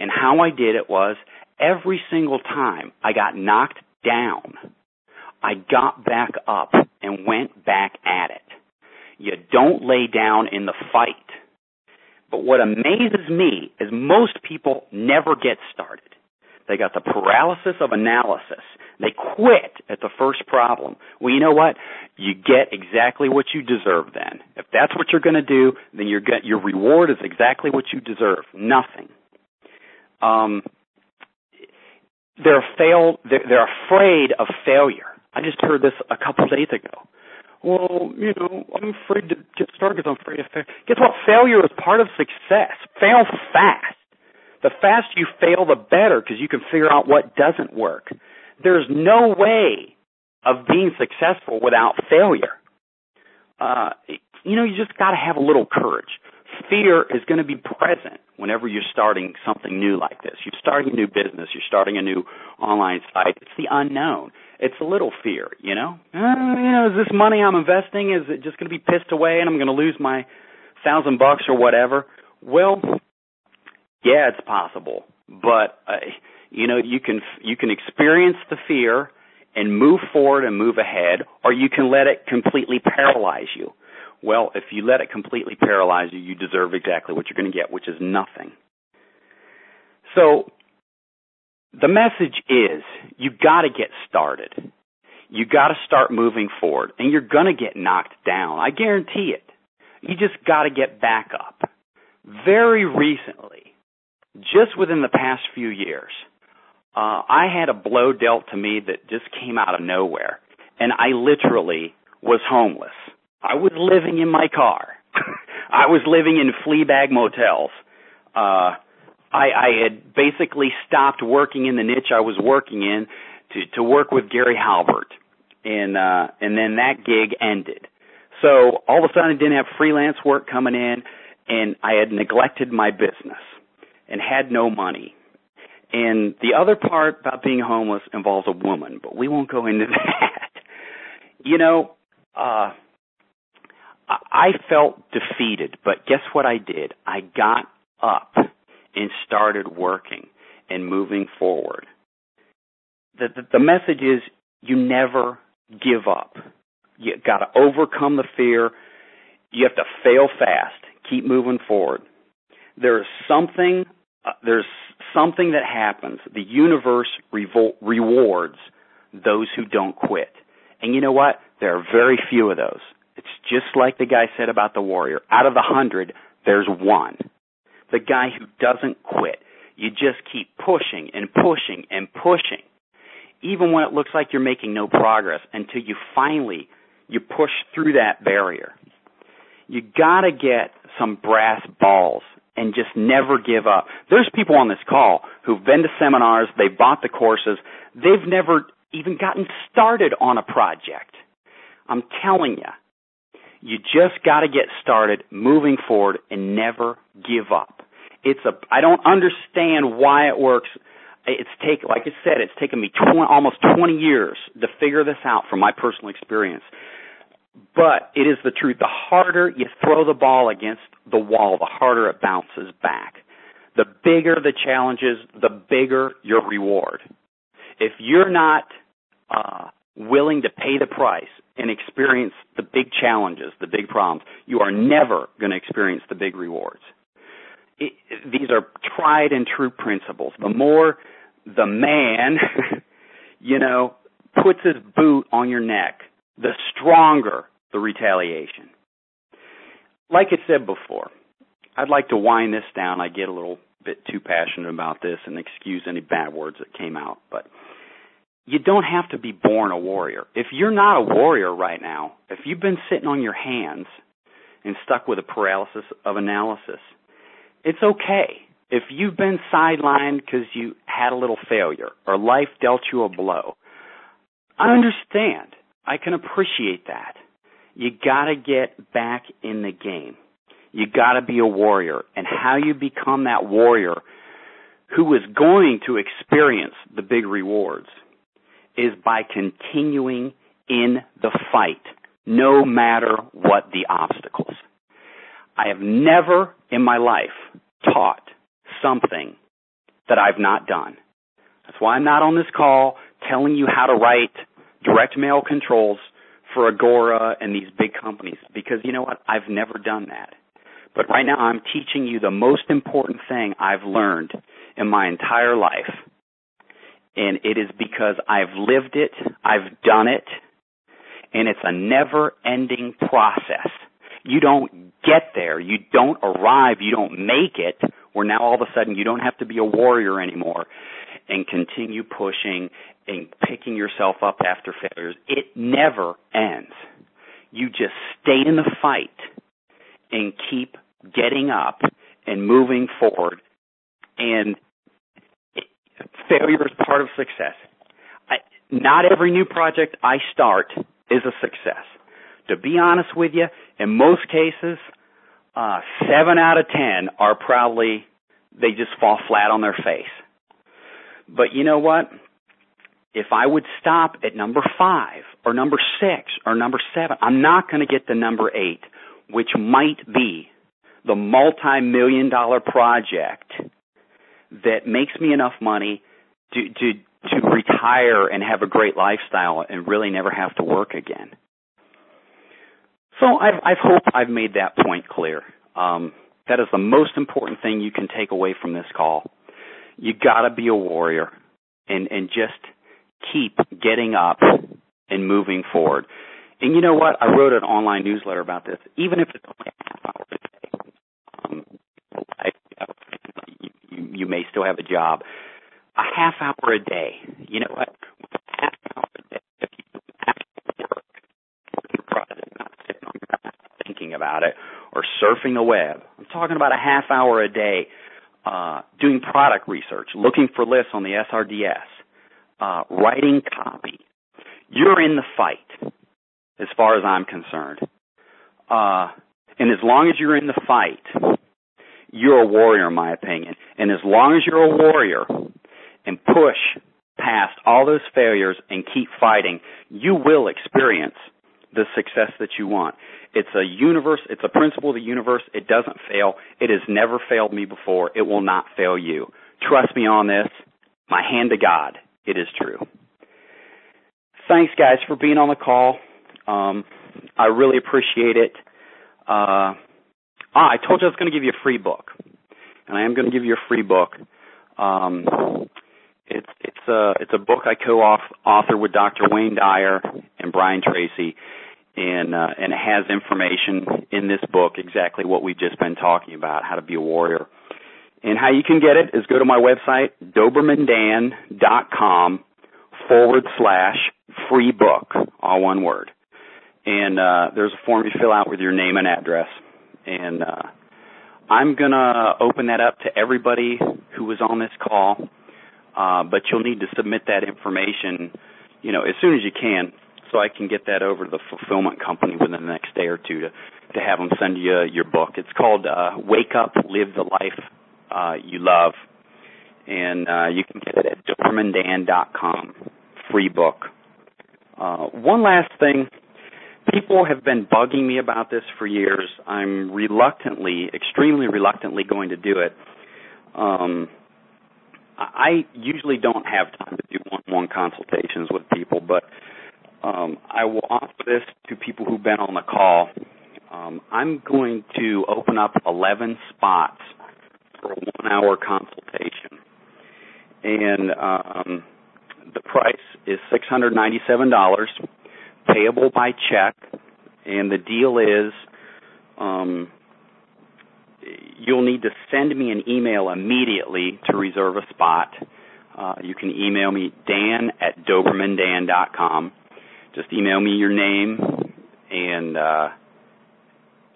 and how I did it was every single time I got knocked down, I got back up and went back at it. You don't lay down in the fight. But what amazes me is most people never get started. They got the paralysis of analysis. They quit at the first problem. Well, you know what? You get exactly what you deserve then. If that's what you're going to do, then your your reward is exactly what you deserve. Nothing. Um, they're failed. They're, they're afraid of failure. I just heard this a couple days ago. Well, you know, I'm afraid to get started because I'm afraid of failure. Guess what? Failure is part of success. Fail fast. The faster you fail, the better because you can figure out what doesn't work. There's no way of being successful without failure. Uh, you know, you just got to have a little courage. Fear is going to be present whenever you're starting something new like this. You're starting a new business. You're starting a new online site. It's the unknown. It's a little fear, you know. Uh, you know, is this money I'm investing is it just going to be pissed away and I'm going to lose my thousand bucks or whatever? Well, yeah, it's possible, but uh, you know, you can you can experience the fear and move forward and move ahead, or you can let it completely paralyze you. Well, if you let it completely paralyze you, you deserve exactly what you're going to get, which is nothing. So, the message is you got to get started. You got to start moving forward, and you're going to get knocked down. I guarantee it. You just got to get back up. Very recently, just within the past few years, uh, I had a blow dealt to me that just came out of nowhere, and I literally was homeless. I was living in my car. [laughs] I was living in flea bag motels. Uh, I, I had basically stopped working in the niche I was working in to, to work with Gary Halbert, and uh, and then that gig ended. So all of a sudden, I didn't have freelance work coming in, and I had neglected my business and had no money. And the other part about being homeless involves a woman, but we won't go into [laughs] that. you know, uh, I felt defeated, but guess what I did? I got up and started working and moving forward. The, the, the message is you never give up. You got to overcome the fear. You have to fail fast. Keep moving forward. There's something uh, there's something that happens. The universe revol- rewards those who don't quit. And you know what? There are very few of those. It's just like the guy said about the warrior. Out of the hundred, there's one. The guy who doesn't quit. You just keep pushing and pushing and pushing. Even when it looks like you're making no progress until you finally, you push through that barrier. You gotta get some brass balls and just never give up. There's people on this call who've been to seminars, they've bought the courses, they've never even gotten started on a project. I'm telling you, you just got to get started moving forward and never give up. It's a I don't understand why it works. It's take like I said, it's taken me 20, almost 20 years to figure this out from my personal experience. But it is the truth. The harder you throw the ball against the wall, the harder it bounces back. The bigger the challenges, the bigger your reward. If you're not uh, willing to pay the price and experience the big challenges, the big problems, you are never going to experience the big rewards. It, these are tried and true principles. The more the man, [laughs] you know, puts his boot on your neck, the stronger the retaliation. Like I said before, I'd like to wind this down. I get a little bit too passionate about this and excuse any bad words that came out, but you don't have to be born a warrior. If you're not a warrior right now, if you've been sitting on your hands and stuck with a paralysis of analysis, it's okay. If you've been sidelined because you had a little failure or life dealt you a blow, I understand. I can appreciate that. You gotta get back in the game. You gotta be a warrior. And how you become that warrior who is going to experience the big rewards is by continuing in the fight, no matter what the obstacles. I have never in my life taught something that I've not done. That's why I'm not on this call telling you how to write direct mail controls for Agora and these big companies because you know what? I've never done that. But right now I'm teaching you the most important thing I've learned in my entire life. And it is because I've lived it, I've done it, and it's a never ending process. You don't get there, you don't arrive, you don't make it, where now all of a sudden you don't have to be a warrior anymore and continue pushing and picking yourself up after failures. It never ends. You just stay in the fight and keep getting up and moving forward. And failure is part of success. I, not every new project I start is a success. To be honest with you, in most cases, uh, seven out of ten are probably, they just fall flat on their face. But you know what? If I would stop at number five or number six or number seven, I'm not going to get to number eight, which might be the multi-million dollar project that makes me enough money to, to, to retire and have a great lifestyle and really never have to work again. So I've, I've hope I've made that point clear. Um, that is the most important thing you can take away from this call. You gotta be a warrior and, and just keep getting up and moving forward. And you know what? I wrote an online newsletter about this. Even if it's only a half hour a day, um, you, you you may still have a job. A half hour a day. You know what? A half hour a day, thinking about it, or surfing the web. I'm talking about a half hour a day uh, doing product research, looking for lists on the SRDS, uh, writing copy. You're in the fight, as far as I'm concerned. Uh, and as long as you're in the fight, you're a warrior, in my opinion. And as long as you're a warrior and push past all those failures and keep fighting, you will experience the success that you want. It's a universe, it's a principle of the universe. It doesn't fail. It has never failed me before. It will not fail you. Trust me on this. My hand to God. It is true. Thanks guys for being on the call. Um, I really appreciate it. Uh, ah, I told you I was going to give you a free book, and I am going to give you a free book. Um, it's it's a it's a book I co-author with Dr. Wayne Dyer and Brian Tracy, and uh, and has information in this book exactly what we've just been talking about, how to be a warrior. And how you can get it is go to my website, dobermandan.com forward slash free book, all one word. And uh, there's a form you fill out with your name and address. And uh, I'm going to open that up to everybody who was on this call, uh, but you'll need to submit that information, you know, as soon as you can so I can get that over to the fulfillment company within the next day or two to to have them send you your book. It's called uh, Wake Up, Live the Life uh, You Love, and uh, you can get it at dobermandan.com. Free book. Uh, one last thing. People have been bugging me about this for years. I'm reluctantly, extremely reluctantly going to do it. Um, I usually don't have time to do one-on-one consultations with people, but um, I will offer this to people who've been on the call. Um, I'm going to open up 11 spots for a one-hour consultation, and um, the price is $697, payable by check, and the deal is um, you'll need to send me an email immediately to reserve a spot. Uh, you can email me dan at dobermandan.com just email me your name and uh,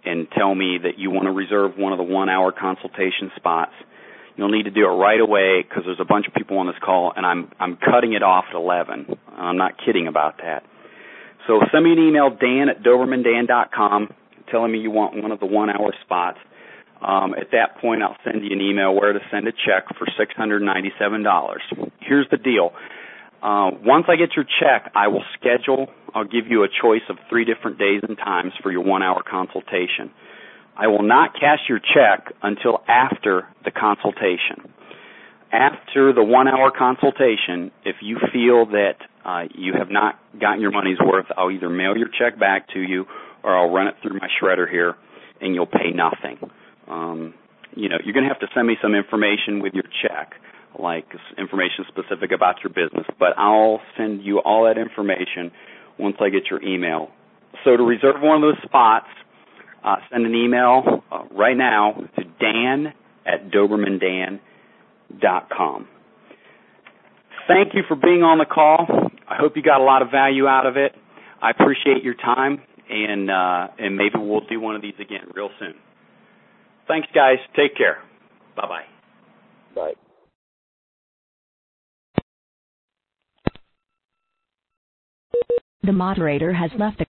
and tell me that you want to reserve one of the one hour consultation spots. You'll need to do it right away because there's a bunch of people on this call, and I'm I'm cutting it off at 11. I'm not kidding about that. So send me an email, Dan at DobermanDan.com, telling me you want one of the one hour spots. Um, at that point, I'll send you an email where to send a check for $697. Here's the deal. Uh, once I get your check, I will schedule, I'll give you a choice of three different days and times for your one hour consultation. I will not cash your check until after the consultation. after the one hour consultation, if you feel that uh, you have not gotten your money's worth, I'll either mail your check back to you or I'll run it through my shredder here and you'll pay nothing. Um, you know, you're going to have to send me some information with your check, like information specific about your business, but I'll send you all that information once I get your email. So to reserve one of those spots, uh, send an email uh, right now to dan at dobermandan.com. Thank you for being on the call. I hope you got a lot of value out of it. I appreciate your time, and uh, and maybe we'll do one of these again real soon. Thanks, guys. Take care. Bye-bye. Bye. The moderator has left the